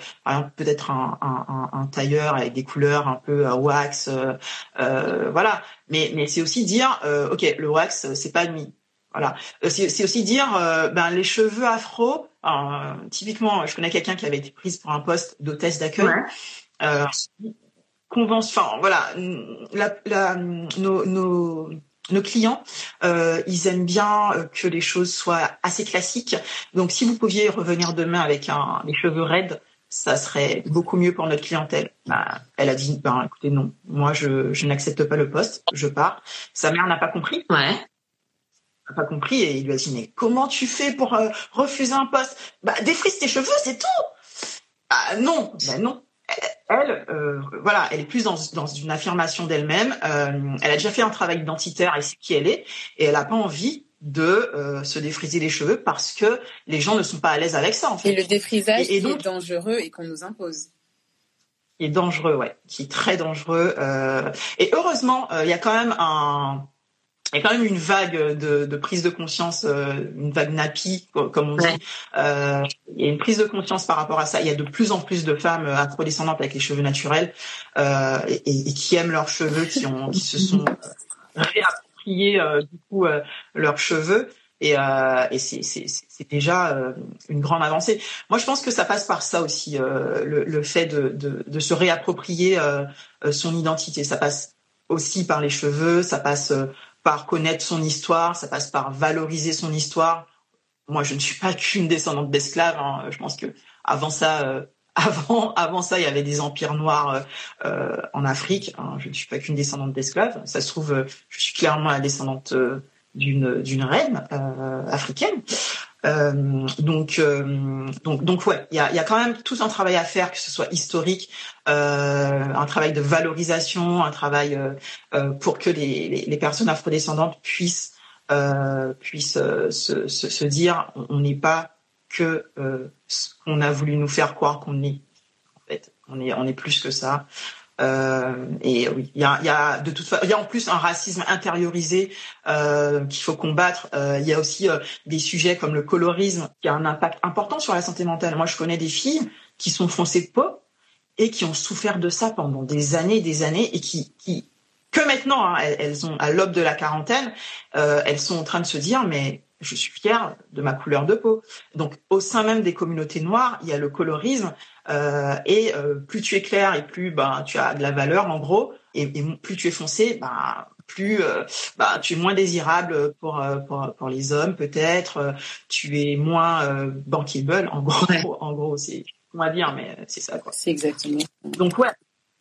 peut-être un, un, un, tailleur avec des couleurs un peu euh, wax, euh, voilà. Mais mais c'est aussi dire, ok, le wax c'est pas admis voilà. Euh, c'est aussi dire, euh, ben les cheveux afro. Euh, typiquement, je connais quelqu'un qui avait été prise pour un poste d'hôtesse d'accueil. Ouais. Euh, convention. Enfin, voilà. La, la, nos, nos, nos clients, euh, ils aiment bien que les choses soient assez classiques. Donc, si vous pouviez revenir demain avec un, les cheveux raides, ça serait beaucoup mieux pour notre clientèle. Bah, elle a dit, ben, écoutez, non, moi, je, je n'accepte pas le poste, je pars. Sa mère n'a pas compris. Ouais. N'a pas compris et il lui a dit, mais comment tu fais pour euh, refuser un poste? Bah, défrise tes cheveux, c'est tout. Ah non, ben non. Elle, euh, voilà, elle est plus dans, dans une affirmation d'elle-même. Euh, elle a déjà fait un travail identitaire et c'est qui elle est, et elle n'a pas envie de se défriser les cheveux parce que les gens ne sont pas à l'aise avec ça en fait. Et le défrisage et, donc, est dangereux et qu'on nous impose. Il est dangereux, ouais, qui est très dangereux. Euh, et heureusement, euh, il y a quand même un, il y a quand même une vague de, de prise de conscience, une vague nappy, comme on dit. Euh, il y a une prise de conscience par rapport à ça. Il y a de plus en plus de femmes afrodescendantes avec les cheveux naturels euh, et, et, qui aiment leurs cheveux, qui ont, qui se sont euh, du coup euh, leurs cheveux et, euh, et c'est déjà une grande avancée. Moi, je pense que ça passe par ça aussi, le, le, fait de, de, de, se réapproprier son identité. Ça passe aussi par les cheveux, ça passe par connaître son histoire, ça passe par valoriser son histoire. Moi, je ne suis pas qu'une descendante d'esclaves. Hein. Je pense que avant ça, avant, avant ça, il y avait des empires noirs euh, euh, en Afrique. Hein, je ne suis pas qu'une descendante d'esclaves. Ça se trouve, euh, je suis clairement la descendante d'une d'une reine africaine. Donc, donc, donc ouais, il y a, quand même tout un travail à faire, que ce soit historique, un travail de valorisation, un travail pour que les, personnes afrodescendantes puissent puissent se, se, dire, on n'est pas que euh, ce qu'on a voulu nous faire croire qu'on est. En fait, on est, on est plus que ça. Euh, et oui, il y a, y a, de toute façon, il y a en plus un racisme intériorisé euh, qu'il faut combattre. Euh, il y a aussi euh, des sujets comme le colorisme qui a un impact important sur la santé mentale. Moi, je connais des filles qui sont foncées de peau et qui ont souffert de ça pendant des années, des années, et qui, qui que maintenant, hein, elles, ont à l'aube de la quarantaine, euh, elles sont en train de se dire mais je suis fière de ma couleur de peau. Donc, au sein même des communautés noires, il y a le colorisme. Euh, et euh, plus tu es clair et plus ben, tu as de la valeur, en gros, et, plus tu es foncé, ben, plus euh, ben, tu es moins désirable pour, euh, pour, pour les hommes, peut-être. tu es moins bankable, en gros. En gros, c'est on va dire, mais c'est ça. C'est exactement. Donc, ouais,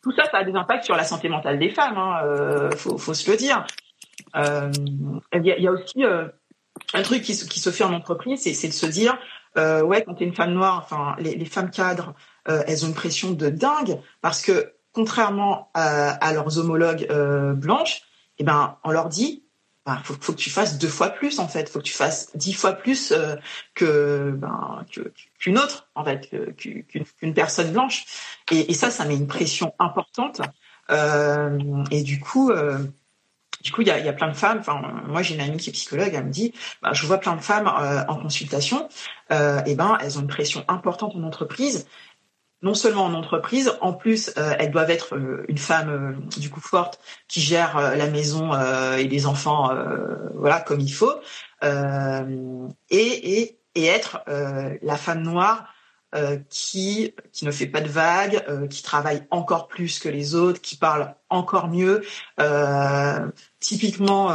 tout ça, ça a des impacts sur la santé mentale des femmes. Hein, faut, faut se le dire. Il y, y, a aussi un truc qui, qui, se fait en entreprise, c'est de se dire, euh, ouais, quand tu es une femme noire, enfin, les, les femmes cadres, euh, elles ont une pression de dingue parce que contrairement à, à leurs homologues euh, blanches, eh ben, on leur dit, bah, faut, faut que tu fasses deux fois plus en fait, faut que tu fasses dix fois plus euh, que ben, qu'une autre en fait, qu'une personne blanche. Et, et, ça, ça met une pression importante. Euh, et du coup, euh, du coup, il y a, y a, plein de femmes. Enfin, moi, j'ai une amie qui est psychologue. Elle me dit, bah, je vois plein de femmes euh, en consultation. Euh, et ben, elles ont une pression importante en entreprise. Non seulement en entreprise, en plus, euh, elles doivent être euh, une femme euh, du coup forte qui gère la maison et les enfants, voilà, comme il faut, et, et, et être la femme noire euh, qui qui ne fait pas de vagues, euh, qui travaille encore plus que les autres, qui parle encore mieux. Euh, typiquement,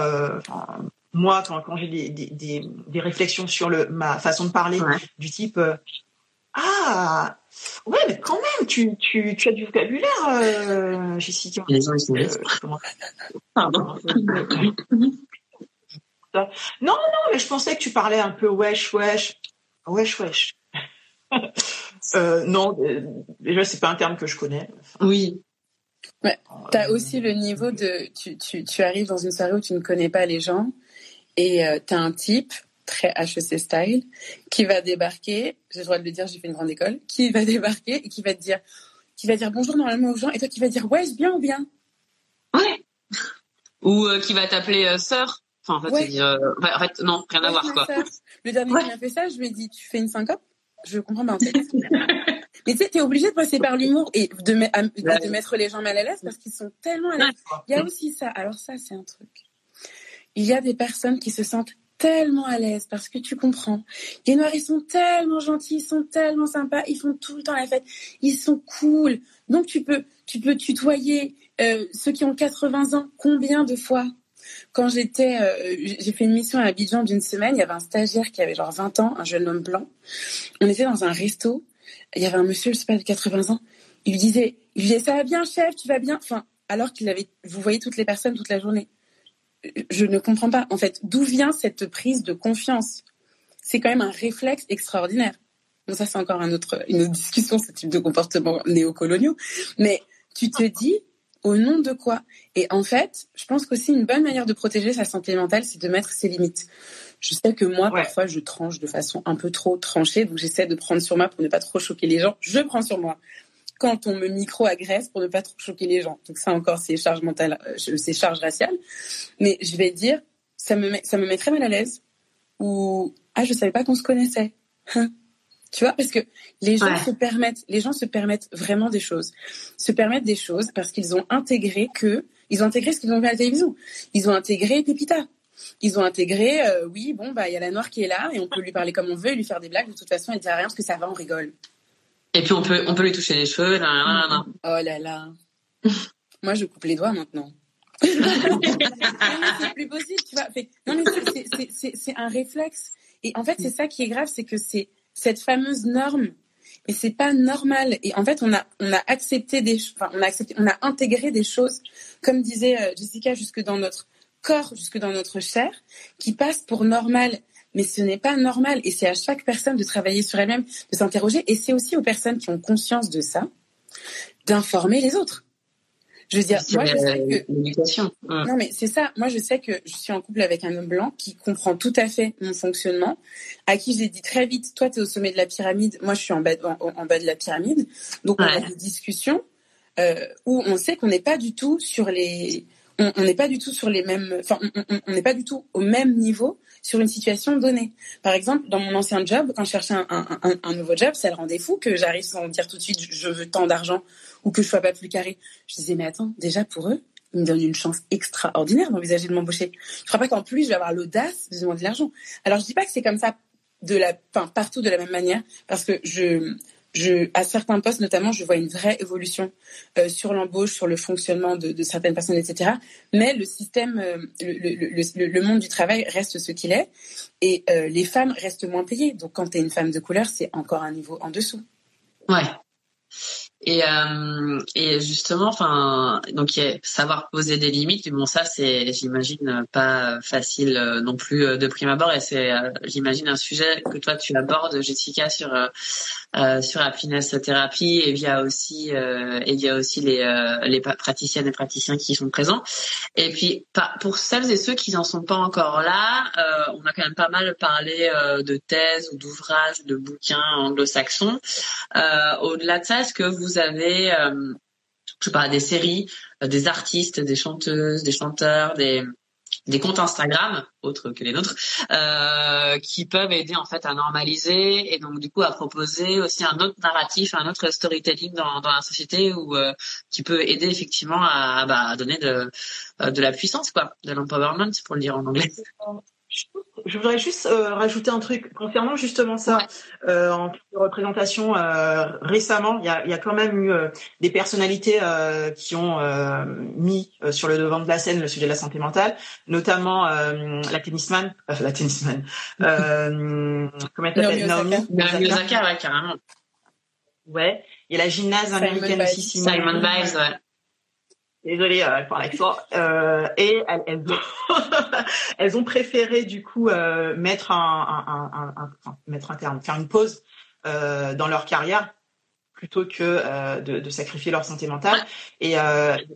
moi, quand, quand j'ai des, des, des, réflexions sur le ma façon de parler, ouais. du type ah ouais, mais quand même, tu tu, tu as du vocabulaire, Jessica. Les gens ils sont comment... Pardon. non non, mais je pensais que tu parlais un peu wesh wesh wesh wesh. Euh, non, déjà, c'est pas un terme que je connais. Oui. Ouais. Tu as aussi le niveau de. Tu, tu, tu, arrives dans une soirée où tu ne connais pas les gens et euh, tu as un type très HEC style qui va débarquer. J'ai le droit de le dire, j'ai fait une grande école. Qui va débarquer et qui va te dire, qui va dire bonjour normalement aux gens et toi qui vas dire ouais, bien ou bien. Ouais. Ou euh, qui va t'appeler euh, sœur. Enfin, en fait, ouais. dire, euh, en fait, non, rien ouais, à voir, quoi. Le dernier ouais. qui m'a fait ça, je lui ai dit, tu fais une syncope? Je comprends pas en fait. Mais tu sais, t'es obligé de passer par l'humour et de, mettre les gens mal à l'aise parce qu'ils sont tellement à l'aise. Il y a aussi ça. Alors ça, c'est un truc. Il y a des personnes qui se sentent tellement à l'aise parce que tu comprends. Les Noirs, ils sont tellement gentils, ils sont tellement sympas, ils font tout le temps la fête, ils sont cool. Donc tu peux, tu peux tutoyer euh, ceux qui ont 80 ans combien de fois? Quand j'étais, euh, j'ai fait une mission à Abidjan d'une semaine, il y avait un stagiaire qui avait genre 20 ans, un jeune homme blanc. On était dans un resto. il y avait un monsieur, je sais pas, de 80 ans, il lui disait, il disait, ça va bien, chef, tu vas bien? Enfin, alors qu'il avait, vous voyez toutes les personnes toute la journée. Je ne comprends pas. En fait, d'où vient cette prise de confiance? C'est quand même un réflexe extraordinaire. Bon, ça, c'est encore une autre discussion, ce type de comportement néocoloniaux. Mais tu te dis, au nom de quoi? Et en fait, je pense qu'aussi une bonne manière de protéger sa santé mentale, c'est de mettre ses limites. Je sais que moi, parfois, je tranche de façon un peu trop tranchée, donc j'essaie de prendre sur moi pour ne pas trop choquer les gens. Je prends sur moi quand on me micro-agresse pour ne pas trop choquer les gens. Donc ça encore, c'est charge mentale, euh, c'est charge raciale. Mais je vais dire, ça me met, ça me met très mal à l'aise. Ou ah, je savais pas qu'on se connaissait. Tu vois, parce que les gens se permettent, les gens se permettent vraiment des choses, se permettent des choses parce qu'ils ont intégré que, ils ont intégré ce qu'ils ont vu à la télévision. Ils ont intégré Pépita. Ils ont intégré, euh, oui, bon, bah, il y a la noire qui est là et on peut lui parler comme on veut et lui faire des blagues. De toute façon, il dit rien parce que ça va, on rigole. Et puis on peut, on peut lui toucher les cheveux. Là, Oh là là. Moi, je coupe les doigts maintenant. c'est plus possible, tu vois. non, mais c'est un réflexe. Et en fait, c'est ça qui est grave, c'est que c'est cette fameuse norme. Et c'est pas normal. Et en fait, on a, on a accepté des, on a accepté, on a intégré des choses, comme disait euh, Jessica, jusque dans notre corps, jusque dans notre chair, qui passent pour normal mais ce n'est pas normal. Et c'est à chaque personne de travailler sur elle-même, de s'interroger. Et c'est aussi aux personnes qui ont conscience de ça d'informer les autres. Je veux dire, moi, je sais que. Non, mais c'est ça. Moi, je sais que je suis en couple avec un homme blanc qui comprend tout à fait mon fonctionnement, à qui j'ai dit très vite, toi, tu es au sommet de la pyramide, moi, je suis en bas, en, bas de la pyramide. Donc, on a des discussions euh, où on sait qu'on n'est pas du tout sur les. On n'est pas du tout sur les mêmes. Enfin, on n'est pas du tout au même niveau sur une situation donnée. Par exemple, dans mon ancien job, quand je cherchais un, nouveau job, ça le rendait fou que j'arrive sans dire tout de suite je veux tant d'argent ou que je sois pas plus carré. Je disais mais attends, déjà pour eux, ils me donnent une chance extraordinaire d'envisager de m'embaucher. Je crois pas qu'en plus je vais avoir l'audace de demander de l'argent. Alors je dis pas que c'est comme ça de la, enfin, partout de la même manière parce que je je, à certains postes notamment, je vois une vraie évolution euh, sur l'embauche, sur le fonctionnement de, de, certaines personnes, etc. Mais le système, euh, le, le, le, monde du travail reste ce qu'il est, et euh, les femmes restent moins payées. Donc, quand tu es une femme de couleur, c'est encore un niveau en dessous. Ouais. Et, euh, et justement, enfin, donc savoir poser des limites. Bon, ça, c'est, j'imagine, pas facile euh, non plus euh, de prime abord. Et c'est, euh, j'imagine, un sujet que toi tu abordes, Jessica, sur euh, sur Happiness Thérapie et via aussi et via aussi les les praticiennes et praticiens qui sont présents. Et puis, pour celles et ceux qui n'en sont pas encore là, on a quand même pas mal parlé de thèses ou d'ouvrages, de bouquins anglo-saxons. Au-delà de ça, est-ce que vous vous avez, euh, je sais pas, des séries, euh, des artistes, des chanteuses, des chanteurs, des des comptes Instagram autres que les nôtres euh, qui peuvent aider en fait à normaliser et donc du coup à proposer aussi un autre narratif, un autre storytelling dans, la société ou qui peut aider effectivement à, bah, donner de de la puissance quoi, de l'empowerment pour le dire en anglais. Je voudrais juste euh, rajouter un truc concernant justement ça. Euh, en représentation, euh, récemment, il y a, y a, quand même eu euh, des personnalités euh, qui ont mis sur le devant de la scène le sujet de la santé mentale, notamment la tennisman, la tennisman, comment elle s'appelle Naomi, Naomi Osaka, ouais, carrément. Ouais, il y a la gymnase américaine aussi, Simon Biles, ouais. Désolée euh, pour l'accent. Euh, et elles, ont préféré du coup euh, mettre un, mettre un terme, faire une pause euh, dans leur carrière plutôt que euh, de, sacrifier leur santé mentale. Et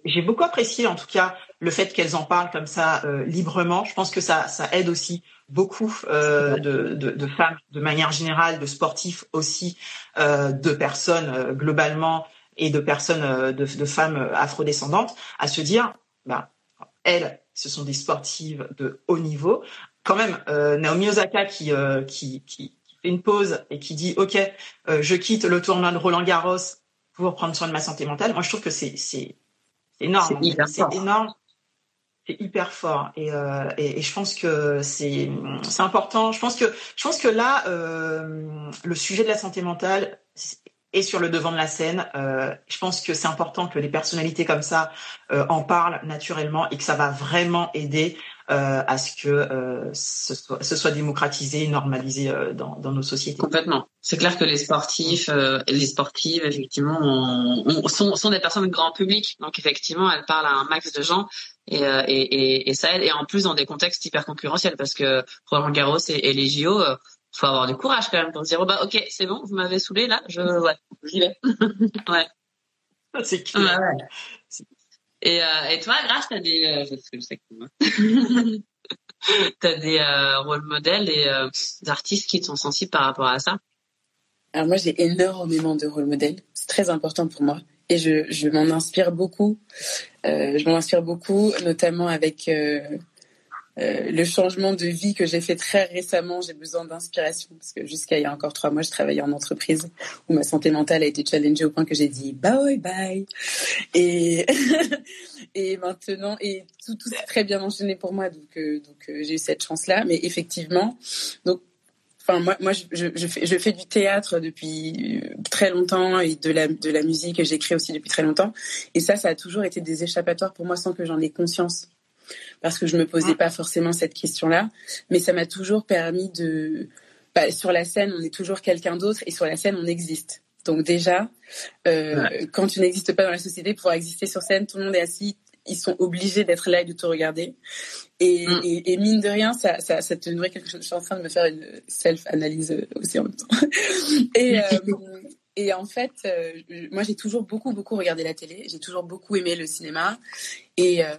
j'ai beaucoup apprécié en tout cas le fait qu'elles en parlent comme ça librement. Je pense que ça, ça aide aussi beaucoup de, de, femmes de manière générale, de sportifs aussi, de personnes globalement et de personnes, euh, de, de femmes afrodescendantes, à se dire, bah, elles, ce sont des sportives de haut niveau. Quand même, euh, Naomi Osaka qui, euh, qui, qui, fait une pause et qui dit, ok, euh, je quitte le tournoi de Roland Garros pour prendre soin de ma santé mentale. Moi, je trouve que c'est c'est énorme. C'est énorme. C'est hyper fort et, euh, et, et, je pense que c'est c'est important. Je pense que je pense que là, euh, le sujet de la santé mentale et sur le devant de la scène. Euh, je pense que c'est important que les personnalités comme ça euh, en parlent naturellement et que ça va vraiment aider à ce que ce soit, ce, soit, démocratisé, normalisé dans, dans, nos sociétés. Complètement. C'est clair que les sportifs, les sportives, effectivement, on, sont, sont, des personnes de grand public. Donc effectivement, elles parlent à un max de gens. Et, et, et, et, ça aide. Et en plus, dans des contextes hyper concurrentiels, parce que Roland Garros et, les JO, faut avoir du courage quand même pour dire oh bah ok c'est bon vous m'avez saoulé là je ouais j'y vais. Ouais. Ah, c'est clair. Et, euh, et toi Grace t'as des euh, je sais que t'as des euh, rôles modèles et euh, des artistes qui sont sensibles par rapport à ça? Alors moi j'ai énormément de rôles modèles. C'est très important pour moi. Et je, je m'en inspire beaucoup. Euh, je m'en inspire beaucoup notamment avec euh, le changement de vie que j'ai fait très récemment, j'ai besoin d'inspiration parce que jusqu'à il y a encore trois mois, je travaillais en entreprise où ma santé mentale a été challengée au point que j'ai dit bye bye. Et et maintenant et tout tout s'est très bien enchaîné pour moi, donc euh, donc euh, j'ai eu cette chance là. Mais effectivement, donc Enfin, moi, moi, je, je, fais, je fais du théâtre depuis très longtemps et de la, de la musique, j'écris aussi depuis très longtemps. Et ça, ça a toujours été des échappatoires pour moi sans que j'en ai conscience parce que je me posais pas forcément cette question-là, mais ça m'a toujours permis de. Bah, sur la scène, on est toujours quelqu'un d'autre, et sur la scène, on existe. Donc déjà, euh, quand tu n'existes pas dans la société, pour exister sur scène, tout le monde est assis, ils sont obligés d'être là et de te regarder. Et, mm. et, et mine de rien, ça, ça, ça te nourrit quelque chose. Je suis en train de me faire une self-analyse aussi en même temps. et, euh, et en fait, euh, moi, j'ai toujours beaucoup, beaucoup regardé la télé. J'ai toujours beaucoup aimé le cinéma. Et euh,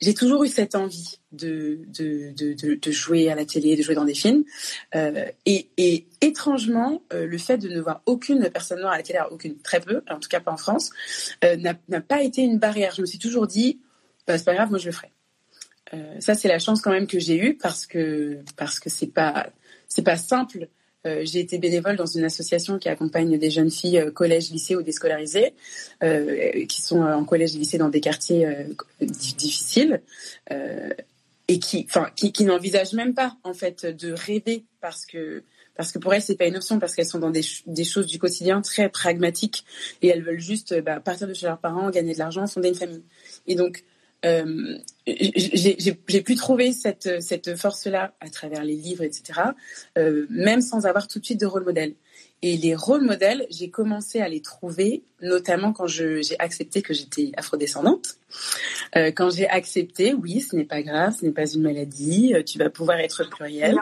j'ai toujours eu cette envie de, de, de, jouer à la télé, de jouer dans des films. Euh, et, étrangement, le fait de ne voir aucune personne noire à la télé, aucune, très peu, en tout cas pas en France, n'a pas été une barrière. Je me suis toujours dit, bah, c'est pas grave, moi je le ferai. ça, c'est la chance quand même que j'ai eue parce que parce que pas pas simple euh, j'ai été bénévole dans une association qui accompagne des jeunes filles euh, collège, lycée ou déscolarisées, euh, qui sont en collège et lycée dans des quartiers difficiles et qui, enfin, qui, n'envisagent même pas en fait de rêver parce que parce que pour elles c'est pas une option parce qu'elles sont dans des, des, choses du quotidien très pragmatiques et elles veulent juste bah, partir de chez leurs parents, gagner de l'argent, fonder une famille. Et donc euh, j'ai pu trouver cette, cette force-là à travers les livres, etc., euh, même sans avoir tout de suite de rôle modèle. Et les rôles modèles, j'ai commencé à les trouver, notamment quand j'ai accepté que j'étais afrodescendante. Euh, quand j'ai accepté, oui, ce n'est pas grave, ce n'est pas une maladie, euh, tu vas pouvoir être pluriel.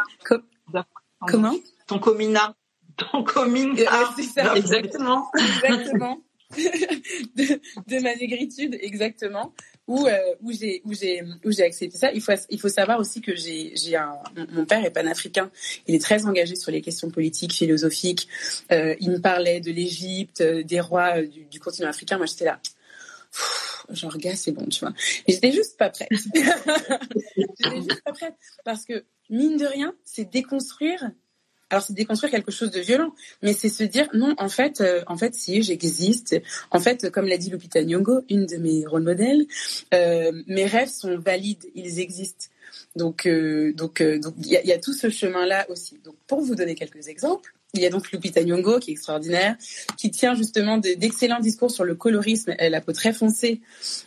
comment? Ton comina. Ton comina. Euh, c'est ça, exactement. exactement. de, de ma négritude, exactement où euh, où j'ai où j'ai où j'ai accepté ça. Il faut il faut savoir aussi que j'ai j'ai un mon père est panafricain. Il est très engagé sur les questions politiques, philosophiques. Euh, il me parlait de l'Égypte, euh, des rois euh, du, du continent africain. Moi, j'étais là. genre gars, c'est bon, tu vois. Et j'étais juste pas prête. j'étais juste pas prête parce que mine de rien, c'est déconstruire alors c'est déconstruire quelque chose de violent, mais c'est se dire non, en fait, euh, en fait, si j'existe, en fait, comme l'a dit Lupita Nyong'o, une de mes rôles modèles, euh, mes rêves sont valides, ils existent. Donc, euh, donc, donc, il y, a tout ce chemin-là aussi. Donc, pour vous donner quelques exemples, il y a donc Lupita Nyong'o qui est extraordinaire, qui tient justement d'excellents discours sur le colorisme. Elle a la peau très foncée.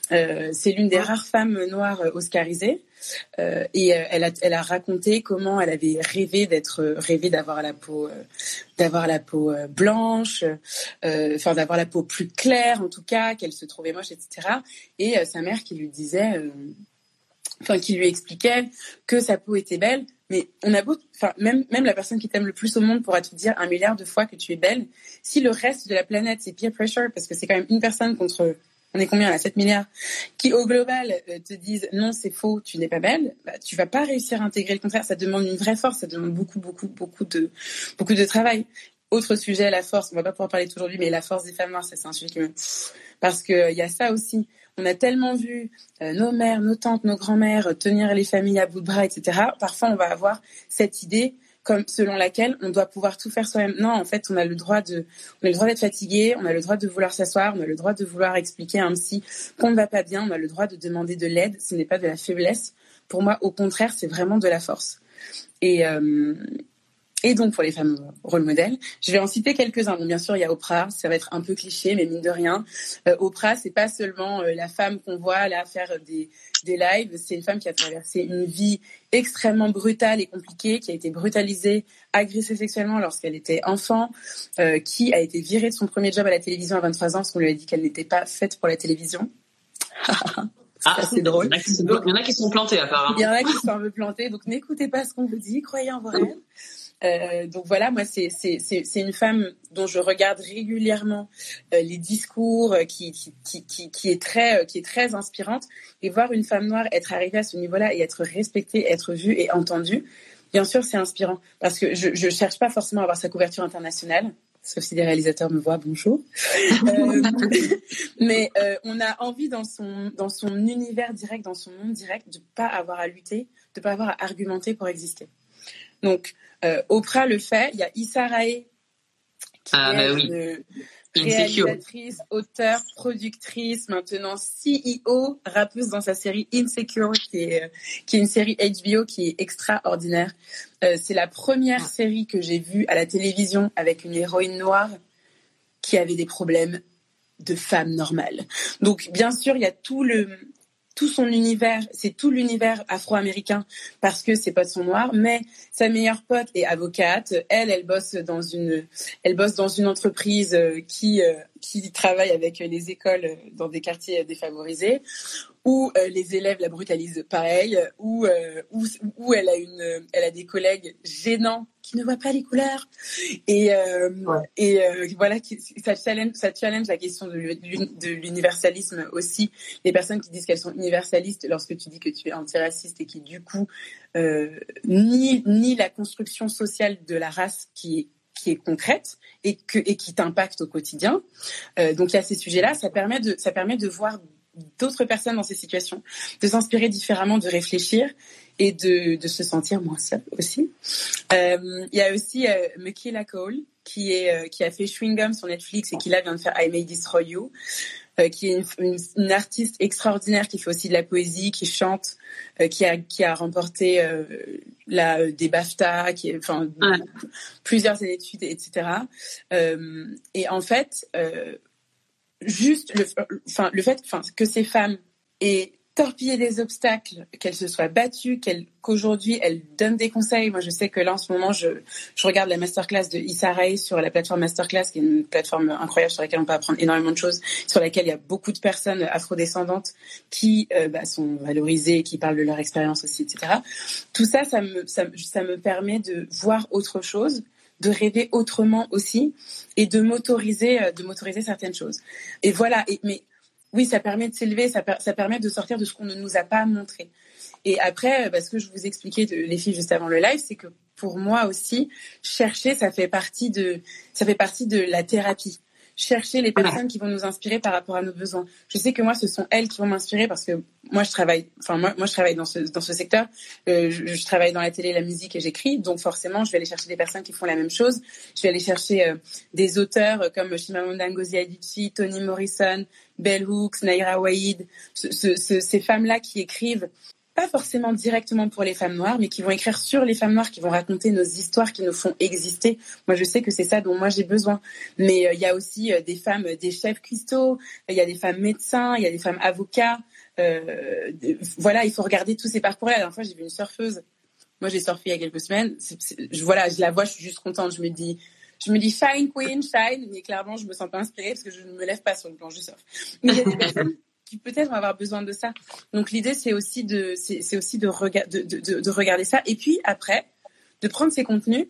c'est l'une des rares femmes noires oscarisées. Euh, et euh, elle a, a raconté comment elle avait rêvé d'être, rêvé d'avoir la peau, euh, d'avoir la peau blanche, enfin d'avoir la peau plus claire en tout cas, qu'elle se trouvait moche, etc. Et sa mère qui lui disait, enfin qui lui expliquait que sa peau était belle, mais on a beau, enfin même même la personne qui t'aime le plus au monde pourra te dire un milliard de fois que tu es belle. Si le reste de la planète c'est peer pressure, parce que c'est quand même une personne contre on est combien là 7 milliards, qui au global euh, te disent non, c'est faux, tu n'es pas belle, bah, tu vas pas réussir à intégrer le contraire. Ça demande une vraie force, ça demande beaucoup, beaucoup, beaucoup de, beaucoup de travail. Autre sujet, la force. On va pas pouvoir parler aujourd'hui, mais la force des femmes noires, c'est un sujet qui me... Parce que il y a ça aussi. On a tellement vu euh, nos mères, nos tantes, nos grands-mères tenir les familles à bout de bras, etc. Parfois, on va avoir cette idée comme selon laquelle on doit pouvoir tout faire soi-même. Non, en fait, on a le droit de, on a le droit d'être fatigué, on a le droit de vouloir s'asseoir, on a le droit de vouloir expliquer à un psy qu'on ne va pas bien, on a le droit de demander de l'aide. Ce n'est pas de la faiblesse. Pour moi, au contraire, c'est vraiment de la force. Et euh, et donc pour les femmes rôle modèles. Je vais en citer quelques-uns. bien sûr, il y a Oprah, ça va être un peu cliché, mais mine de rien, euh, Oprah, c'est pas seulement euh, la femme qu'on voit là faire des, des lives, c'est une femme qui a traversé une vie extrêmement brutale et compliquée, qui a été brutalisée, agressée sexuellement lorsqu'elle était enfant, euh, qui a été virée de son premier job à la télévision à 23 ans parce qu'on lui a dit qu'elle n'était pas faite pour la télévision. Ah, c'est drôle. Il y en a qui sont plantés apparemment. Il y en a qui sont un peu plantés, donc n'écoutez pas ce qu'on vous dit, croyez en vos rêves. Euh, donc voilà, moi c'est une femme dont je regarde régulièrement euh, les discours, euh, qui, qui qui qui est très qui est très inspirante et voir une femme noire être arrivée à ce niveau-là et être respectée, être vue et entendue. Bien sûr, c'est inspirant parce que je je cherche pas forcément à avoir sa couverture internationale sauf si des réalisateurs me voient, bonjour. euh, mais euh, on a envie dans son, dans son univers direct, dans son monde direct, de pas avoir à lutter, de pas avoir à argumenter pour exister. Donc, euh, Oprah le fait. Il y a Issa Rae, qui ah, est bah oui. réalisatrice, auteure, productrice, maintenant CEO, rappeuse dans sa série Insecure, qui est, qui est une série HBO qui est extraordinaire. Euh, c'est la première ah. série que j'ai vue à la télévision avec une héroïne noire qui avait des problèmes de femme normale. Donc, bien sûr, il y a tout le, tout son univers, c'est tout l'univers afro-américain parce que ses potes sont noirs, mais sa meilleure pote est avocate. Elle, elle bosse dans une, elle bosse dans une entreprise euh, qui euh, qui travaille avec les écoles dans des quartiers défavorisés où euh, les élèves la brutalisent pareil, où, euh, où, où, elle a une, elle a des collègues gênants qui ne voient pas les couleurs, et, euh, et voilà, ça challenge, ça challenge la question de, de l'universalisme aussi. Les personnes qui disent qu'elles sont universalistes lorsque tu dis que tu es antiraciste et qui du coup ni ni la construction sociale de la race qui est qui est concrète et que et qui t'impacte au quotidien. Donc il y a ces sujets-là, ça permet de ça permet de voir d'autres personnes dans ces situations, de s'inspirer différemment, de réfléchir et de, de se sentir moins seul aussi. Euh, il y a aussi euh, Michaela Cole qui est euh, qui a fait Chewing Gum sur Netflix et qui là vient de faire I May Destroy You, euh, qui est une, une, artiste extraordinaire qui fait aussi de la poésie, qui chante, qui a qui a remporté la des BAFTA, qui enfin plusieurs études, etc. et en fait juste le, enfin, le fait enfin, que ces femmes aient torpillé des obstacles, qu'elles se soient battues, qu'aujourd'hui elles donnent des conseils. Moi, je sais que là, en ce moment, je, je regarde la masterclass de Issa Rae sur la plateforme Masterclass, qui est une plateforme incroyable sur laquelle on peut apprendre énormément de choses, sur laquelle il y a beaucoup de personnes afrodescendantes qui euh, bah, sont valorisées, qui parlent de leur expérience aussi, etc. Tout ça, ça me, ça, ça me permet de voir autre chose de rêver autrement aussi et de m'autoriser euh, de certaines choses. Et voilà. Et, mais oui, ça permet de s'élever, ça, ça permet de sortir de ce qu'on ne nous a pas montré. Et après, parce euh, que je vous expliquais de, les filles juste avant le live, c'est que pour moi aussi, chercher, ça fait partie de, ça fait partie de la thérapie chercher les personnes qui vont nous inspirer par rapport à nos besoins. Je sais que moi, ce sont elles qui vont m'inspirer parce que moi, je travaille, enfin moi, moi, je travaille dans ce dans ce secteur. Euh, je, travaille dans la télé, la musique et j'écris, donc forcément, je vais aller chercher des personnes qui font la même chose. Je vais aller chercher euh, des auteurs comme Chimamanda Ngozi Adichie, Toni Morrison, Bell Hooks, Naira Waid, ce, ce, ces femmes-là qui écrivent pas forcément directement pour les femmes noires, mais qui vont écrire sur les femmes noires, qui vont raconter nos histoires, qui nous font exister. Moi, je sais que c'est ça dont moi j'ai besoin. Mais euh, il y a aussi euh, des femmes, des chefs cuistots, il y a des femmes médecins, il y a des femmes avocats. Euh, voilà, il faut regarder tous ces parcours-là. La dernière fois, j'ai vu une surfeuse. Moi, j'ai surfé il y a quelques semaines. je, voilà, je la vois, je suis juste contente. Je me dis, je me dis shine queen, shine, mais clairement, je me sens pas inspirée parce que je ne me lève pas sur le planche du surf. Mais il y a des personnes qui peut-être vont avoir besoin de ça. Donc l'idée c'est aussi de c'est aussi de, de, de, regarder ça. Et puis après de prendre ces contenus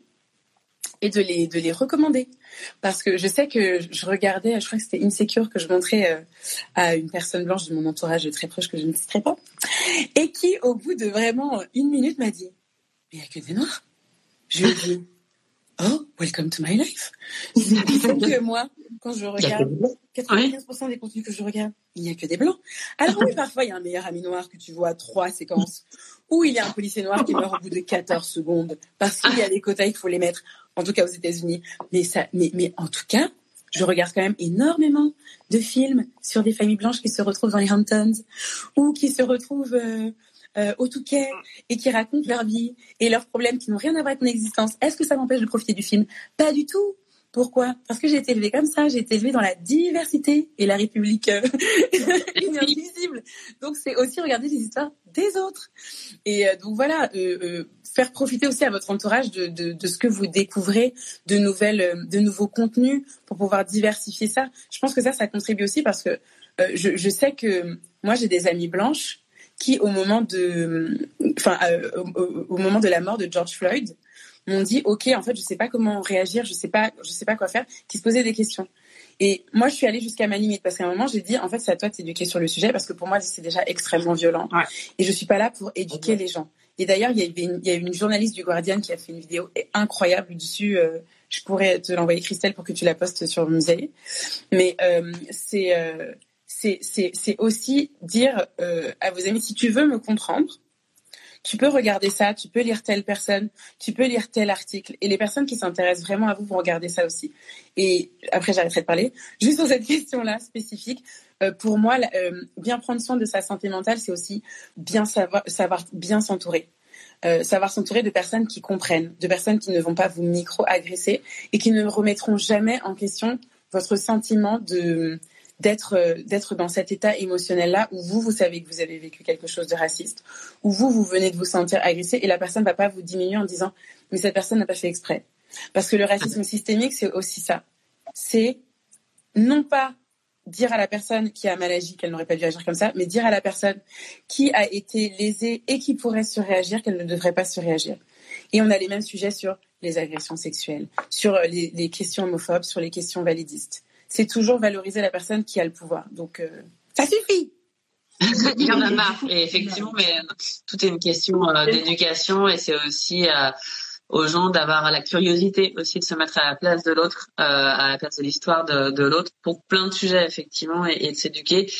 et de les de les recommander. Parce que je sais que je regardais je crois que c'était Insecure que je montrais euh, à une personne blanche de mon entourage très proche que je ne citerai pas et qui au bout de vraiment une minute m'a dit mais il n'y a que des noirs je lui ai dit oh welcome to my life c'est que moi quand je regarde 95% des contenus que je regarde, il n'y a que des blancs. Alors oui, parfois il y a un meilleur ami noir que tu vois trois séquences, ou il y a un policier noir qui meurt au bout de 14 secondes parce qu'il y a des quotas qu'il faut les mettre, en tout cas aux États-Unis. Mais ça, mais, mais en tout cas, je regarde quand même énormément de films sur des familles blanches qui se retrouvent dans les Hamptons ou qui se retrouvent euh, euh, au Touquet et qui racontent leur vie et leurs problèmes qui n'ont rien à voir avec mon existence, est-ce que ça m'empêche de profiter du film? Pas du tout. Pourquoi? Parce que j'ai été élevée comme ça, j'ai été élevée dans la diversité et la République euh, invisible. Donc c'est aussi regarder les histoires des autres. Et euh, donc voilà, euh, euh, faire profiter aussi à votre entourage de, de, de, ce que vous découvrez, de nouvelles, de nouveaux contenus pour pouvoir diversifier ça. Je pense que ça, ça contribue aussi parce que je, je, sais que moi j'ai des amies blanches qui au moment de, enfin au, au moment de la mort de George Floyd, m'ont dit ok en fait je sais pas comment réagir je sais pas je sais pas quoi faire qui se posaient des questions. Et moi je suis allée jusqu'à ma limite parce qu'à un moment j'ai dit en fait c'est à toi de t'éduquer sur le sujet parce que pour moi c'est déjà extrêmement violent. Ouais. et je suis pas là pour éduquer les gens. Et d'ailleurs il y avait une, il y a une journaliste du Guardian qui a fait une vidéo incroyable dessus euh, je pourrais te l'envoyer Christelle pour que tu la postes sur le musée mais euh, c'est euh, c'est aussi dire euh, à vos amis si tu veux me comprendre tu peux regarder ça, tu peux lire telle personne, tu peux lire tel article. Et les personnes qui s'intéressent vraiment à vous vont regarder ça aussi. Et après, j'arrêterai de parler. Juste sur cette question-là spécifique, euh, pour moi, euh, bien prendre soin de sa santé mentale, c'est aussi bien savoir, bien s'entourer. Savoir s'entourer de personnes qui comprennent, de personnes qui ne vont pas vous micro-agresser et qui ne remettront jamais en question votre sentiment de d'être euh, d'être dans cet état émotionnel là où vous vous savez que vous avez vécu quelque chose de raciste où vous vous venez de vous sentir agressé et la personne va pas vous diminuer en disant mais cette personne n'a pas fait exprès parce que le racisme systémique c'est aussi ça. C'est non pas dire à la personne qui a mal agi qu'elle n'aurait pas dû agir comme ça, mais dire à la personne qui a été lésée et qui pourrait surréagir qu'elle ne devrait pas surréagir. Et on a les mêmes sujets sur les agressions sexuelles, sur les questions homophobes, sur les questions validistes c'est toujours valoriser la personne qui a le pouvoir. Donc, euh, ça suffit. Il y en a marre. Et effectivement, mais tout est une question euh, d'éducation et c'est aussi euh, aux gens d'avoir la curiosité aussi de se mettre à la place de l'autre, euh, à la place de l'histoire de, de l'autre pour plein de sujets effectivement et, et de s'éduquer.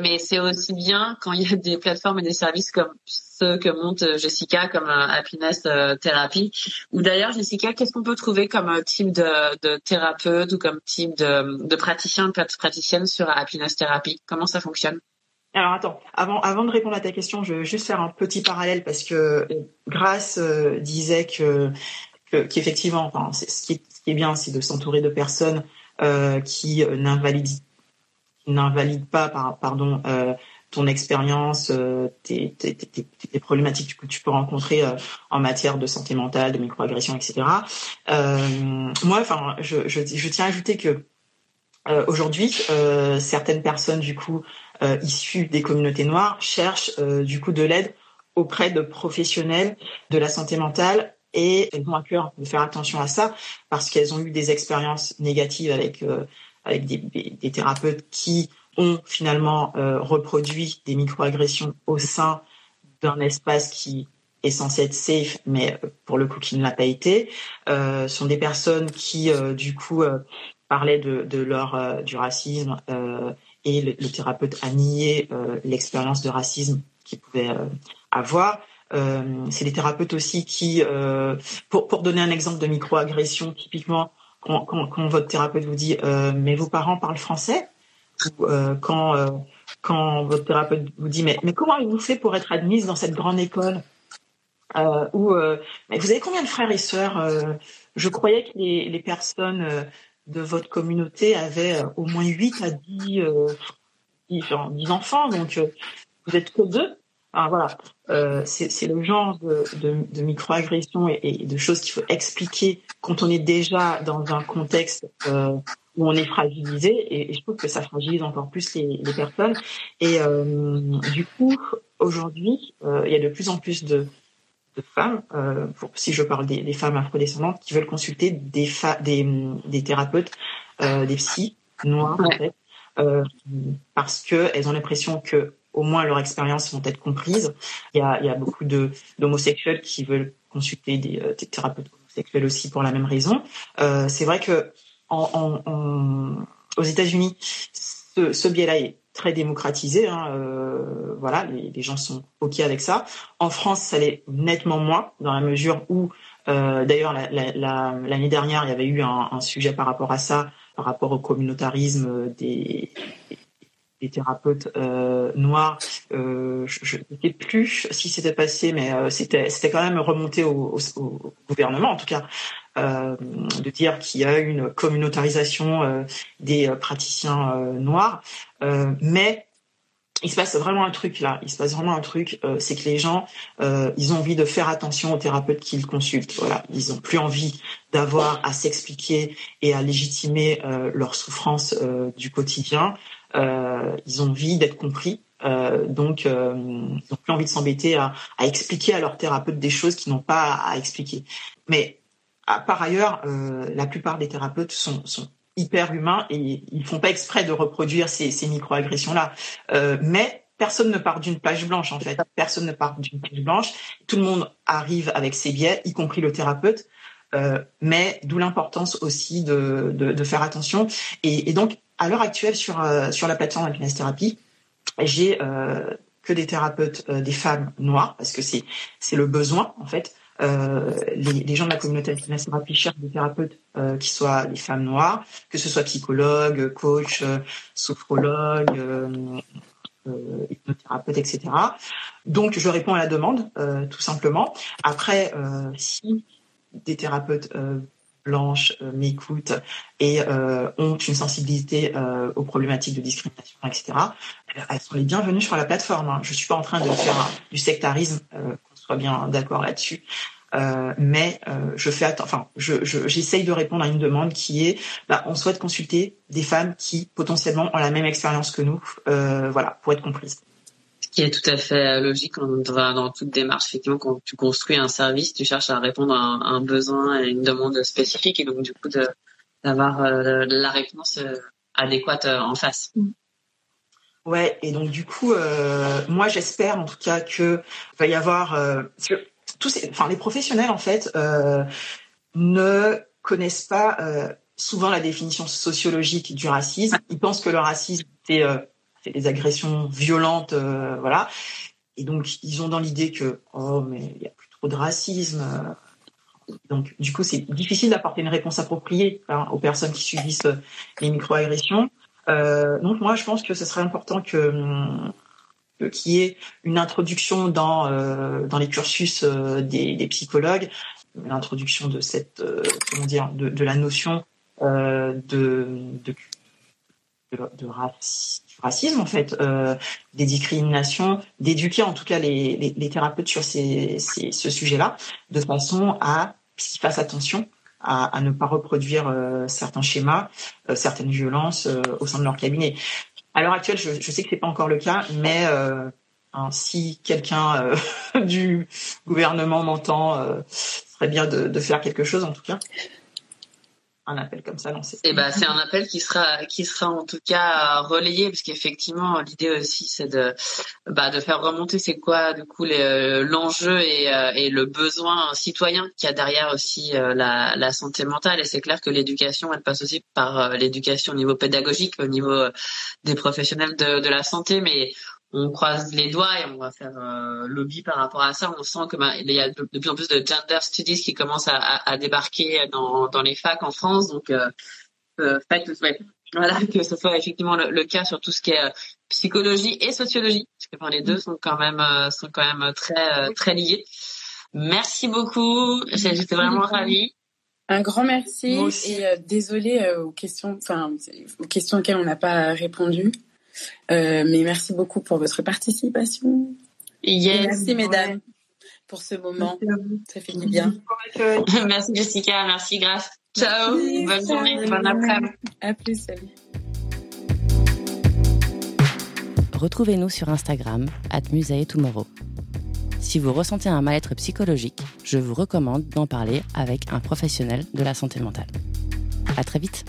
Mais c'est aussi bien quand il y a des plateformes et des services comme ceux que monte Jessica, comme euh, Happiness euh, Therapy. Ou d'ailleurs, Jessica, qu'est-ce qu'on peut trouver comme euh, type de, thérapeute ou comme type de, praticien, de praticienne sur Happiness Therapy? Comment ça fonctionne? Alors attends, avant, avant de répondre à ta question, je veux juste faire un petit parallèle parce que Grace euh, disait que qu'effectivement, ce, qui est, bien, c'est de s'entourer de personnes euh, qui n'invalident n'invalident pas, par, pardon, euh, ton expérience, euh, tes, problématiques que tu peux rencontrer euh, en matière de santé mentale, de microagression, etc. Moi, enfin, je, tiens à ajouter que aujourd'hui, certaines personnes du coup issues des communautés noires cherchent du coup de l'aide auprès de professionnels de la santé mentale et elles ont à cœur de faire attention à ça parce qu'elles ont eu des expériences négatives avec avec des, thérapeutes qui ont finalement euh, reproduit des microagressions au sein d'un espace qui est censé être safe, mais euh, pour le coup qui ne l'a pas été, euh, sont des personnes qui euh, du coup parlaient de, de leur du racisme et le, le, thérapeute a nié l'expérience de racisme qu'ils pouvaient avoir. c'est des thérapeutes aussi qui, pour, pour donner un exemple de microagression, typiquement quand, quand, quand, votre thérapeute vous dit mais vos parents parlent français, ou euh, quand euh, quand votre thérapeute vous dit mais mais comment il vous fait pour être admise dans cette grande école? Euh, ou euh, vous avez combien de frères et sœurs euh, Je croyais que les, les personnes euh, de votre communauté avaient au moins 8 à 10, 10, 10 enfants, donc vous êtes que deux? Alors voilà, euh, c'est le genre de, de, de microagressions et, et, de choses qu'il faut expliquer quand on est déjà dans un contexte euh, où on est fragilisé et, et, je trouve que ça fragilise encore plus les, les personnes. Et euh, du coup, aujourd'hui, euh, il y a de plus en plus de, de femmes, euh, pour, si je parle des, des, femmes afrodescendantes, qui veulent consulter des, des, des thérapeutes, euh, des psys noirs en fait, euh, parce que elles ont l'impression que au moins leurs expériences vont être comprises. Il y a, il y a beaucoup d'homosexuels qui veulent consulter des, des, thérapeutes homosexuels aussi pour la même raison. c'est vrai que aux États-Unis, ce, ce biais-là est très démocratisé. Hein, euh, voilà, les, gens sont ok avec ça. En France, ça l'est nettement moins, dans la mesure où, euh, d'ailleurs, l'année la, la, la, dernière, il y avait eu un, sujet par rapport à ça, par rapport au communautarisme des, thérapeutes euh, noirs. Euh, je ne sais plus si c'était passé, mais euh, c'était c'était quand même remonté au, gouvernement, en tout cas, euh, de dire qu'il y a une communautarisation euh, des praticiens noirs. mais il se passe vraiment un truc là. Il se passe vraiment un truc, c'est que les gens, ils ont envie de faire attention aux thérapeutes qu'ils consultent. Voilà, ils ont plus envie d'avoir à s'expliquer et à légitimer leur souffrance du quotidien. Euh, ils ont envie d'être compris. Euh, donc, euh, ils n'ont plus envie de s'embêter à, à, expliquer à leur thérapeute des choses qu'ils n'ont pas à, expliquer. Mais à, par ailleurs, la plupart des thérapeutes sont, sont hyper humains et ils font pas exprès de reproduire ces, ces microagressions-là. mais personne ne part d'une page blanche en fait. Personne ne part d'une page blanche. Tout le monde arrive avec ses biais, y compris le thérapeute. Euh, mais d'où l'importance aussi de, de, de, faire attention. Et donc, à l'heure actuelle, sur, euh, sur la plateforme Happiness Therapy, j'ai euh, que des thérapeutes, des femmes noires, parce que c'est c'est le besoin en fait. Les, gens de la communauté Happiness cherchent des thérapeutes qui soient des femmes noires, que ce soit psychologues, coach, sophrologues, euh, hypnothérapeute, etc. Donc, je réponds à la demande, euh, tout simplement. Après, euh, si des thérapeutes euh, blanches euh, m'écoutent et euh, ont une sensibilité aux problématiques de discrimination, etc., elles sont les bienvenues sur la plateforme. Hein. Je suis pas en train de faire du sectarisme, qu'on soit bien d'accord là-dessus. Euh, mais euh, je fais enfin je, j'essaye de répondre à une demande qui est bah, on souhaite consulter des femmes qui potentiellement ont la même expérience que nous euh, voilà pour être comprises qui est tout à fait logique quand dans toute démarche. Effectivement, quand tu construis un service, tu cherches à répondre à un, besoin et une demande spécifique, et donc du coup d'avoir euh, la réponse euh, adéquate euh, en face. Mm. Ouais, et donc du coup, moi j'espère en tout cas que va y avoir tous, ces, enfin les professionnels en fait ne connaissent pas souvent la définition sociologique du racisme. Ils pensent que le racisme c'est des agressions violentes, euh, voilà. Et donc ils ont dans l'idée que oh mais il y a plus trop de racisme. Euh. Donc du coup c'est difficile d'apporter une réponse appropriée hein, aux personnes qui subissent les microagressions. Euh, donc moi je pense que ce serait important que qu'il y ait une introduction dans euh, dans les cursus euh, des, psychologues, l'introduction de cette comment dire de, la notion de de, racisme en fait, euh, des discriminations, d'éduquer en tout cas les, les, thérapeutes sur ces, ce sujet-là, de façon à qu'ils fassent attention à, à, ne pas reproduire euh, certains schémas, euh, certaines violences au sein de leur cabinet. À l'heure actuelle, je, sais que c'est pas encore le cas, mais hein, si quelqu'un du gouvernement m'entend, ce serait bien de, faire quelque chose en tout cas un appel comme ça lancé. Et eh ben c'est un appel qui sera qui sera en tout cas relayé parce qu'effectivement l'idée aussi c'est de bah, de faire remonter c'est quoi du coup euh, l'enjeu et, euh, et le besoin citoyen qu'il y a derrière aussi euh, la, la santé mentale et c'est clair que l'éducation elle passe aussi par l'éducation au niveau pédagogique au niveau des professionnels de, de la santé mais on croise les doigts et on va faire euh, lobby par rapport à ça. On sent que bah, il y a de, plus en plus de gender studies qui commencent à, à, débarquer dans, dans les facs en France. Donc, euh, euh fait, voilà, que ce soit effectivement le, cas sur tout ce qui est euh, psychologie et sociologie, parce que enfin, les deux sont quand même sont quand même très très liés. Merci beaucoup. J'étais vraiment ravie. Un grand merci et désolé aux questions, enfin aux questions auxquelles on n'a pas répondu. Euh, mais merci beaucoup pour votre participation. merci mesdames pour ce moment. Ça fait du bien. merci Jessica, merci Grâce. Ciao, bonne journée, bonne après-midi. À plus, salut. Retrouvez-nous sur Instagram, at Tomorrow. Si vous ressentez un mal-être psychologique, je vous recommande d'en parler avec un professionnel de la santé mentale. À très vite!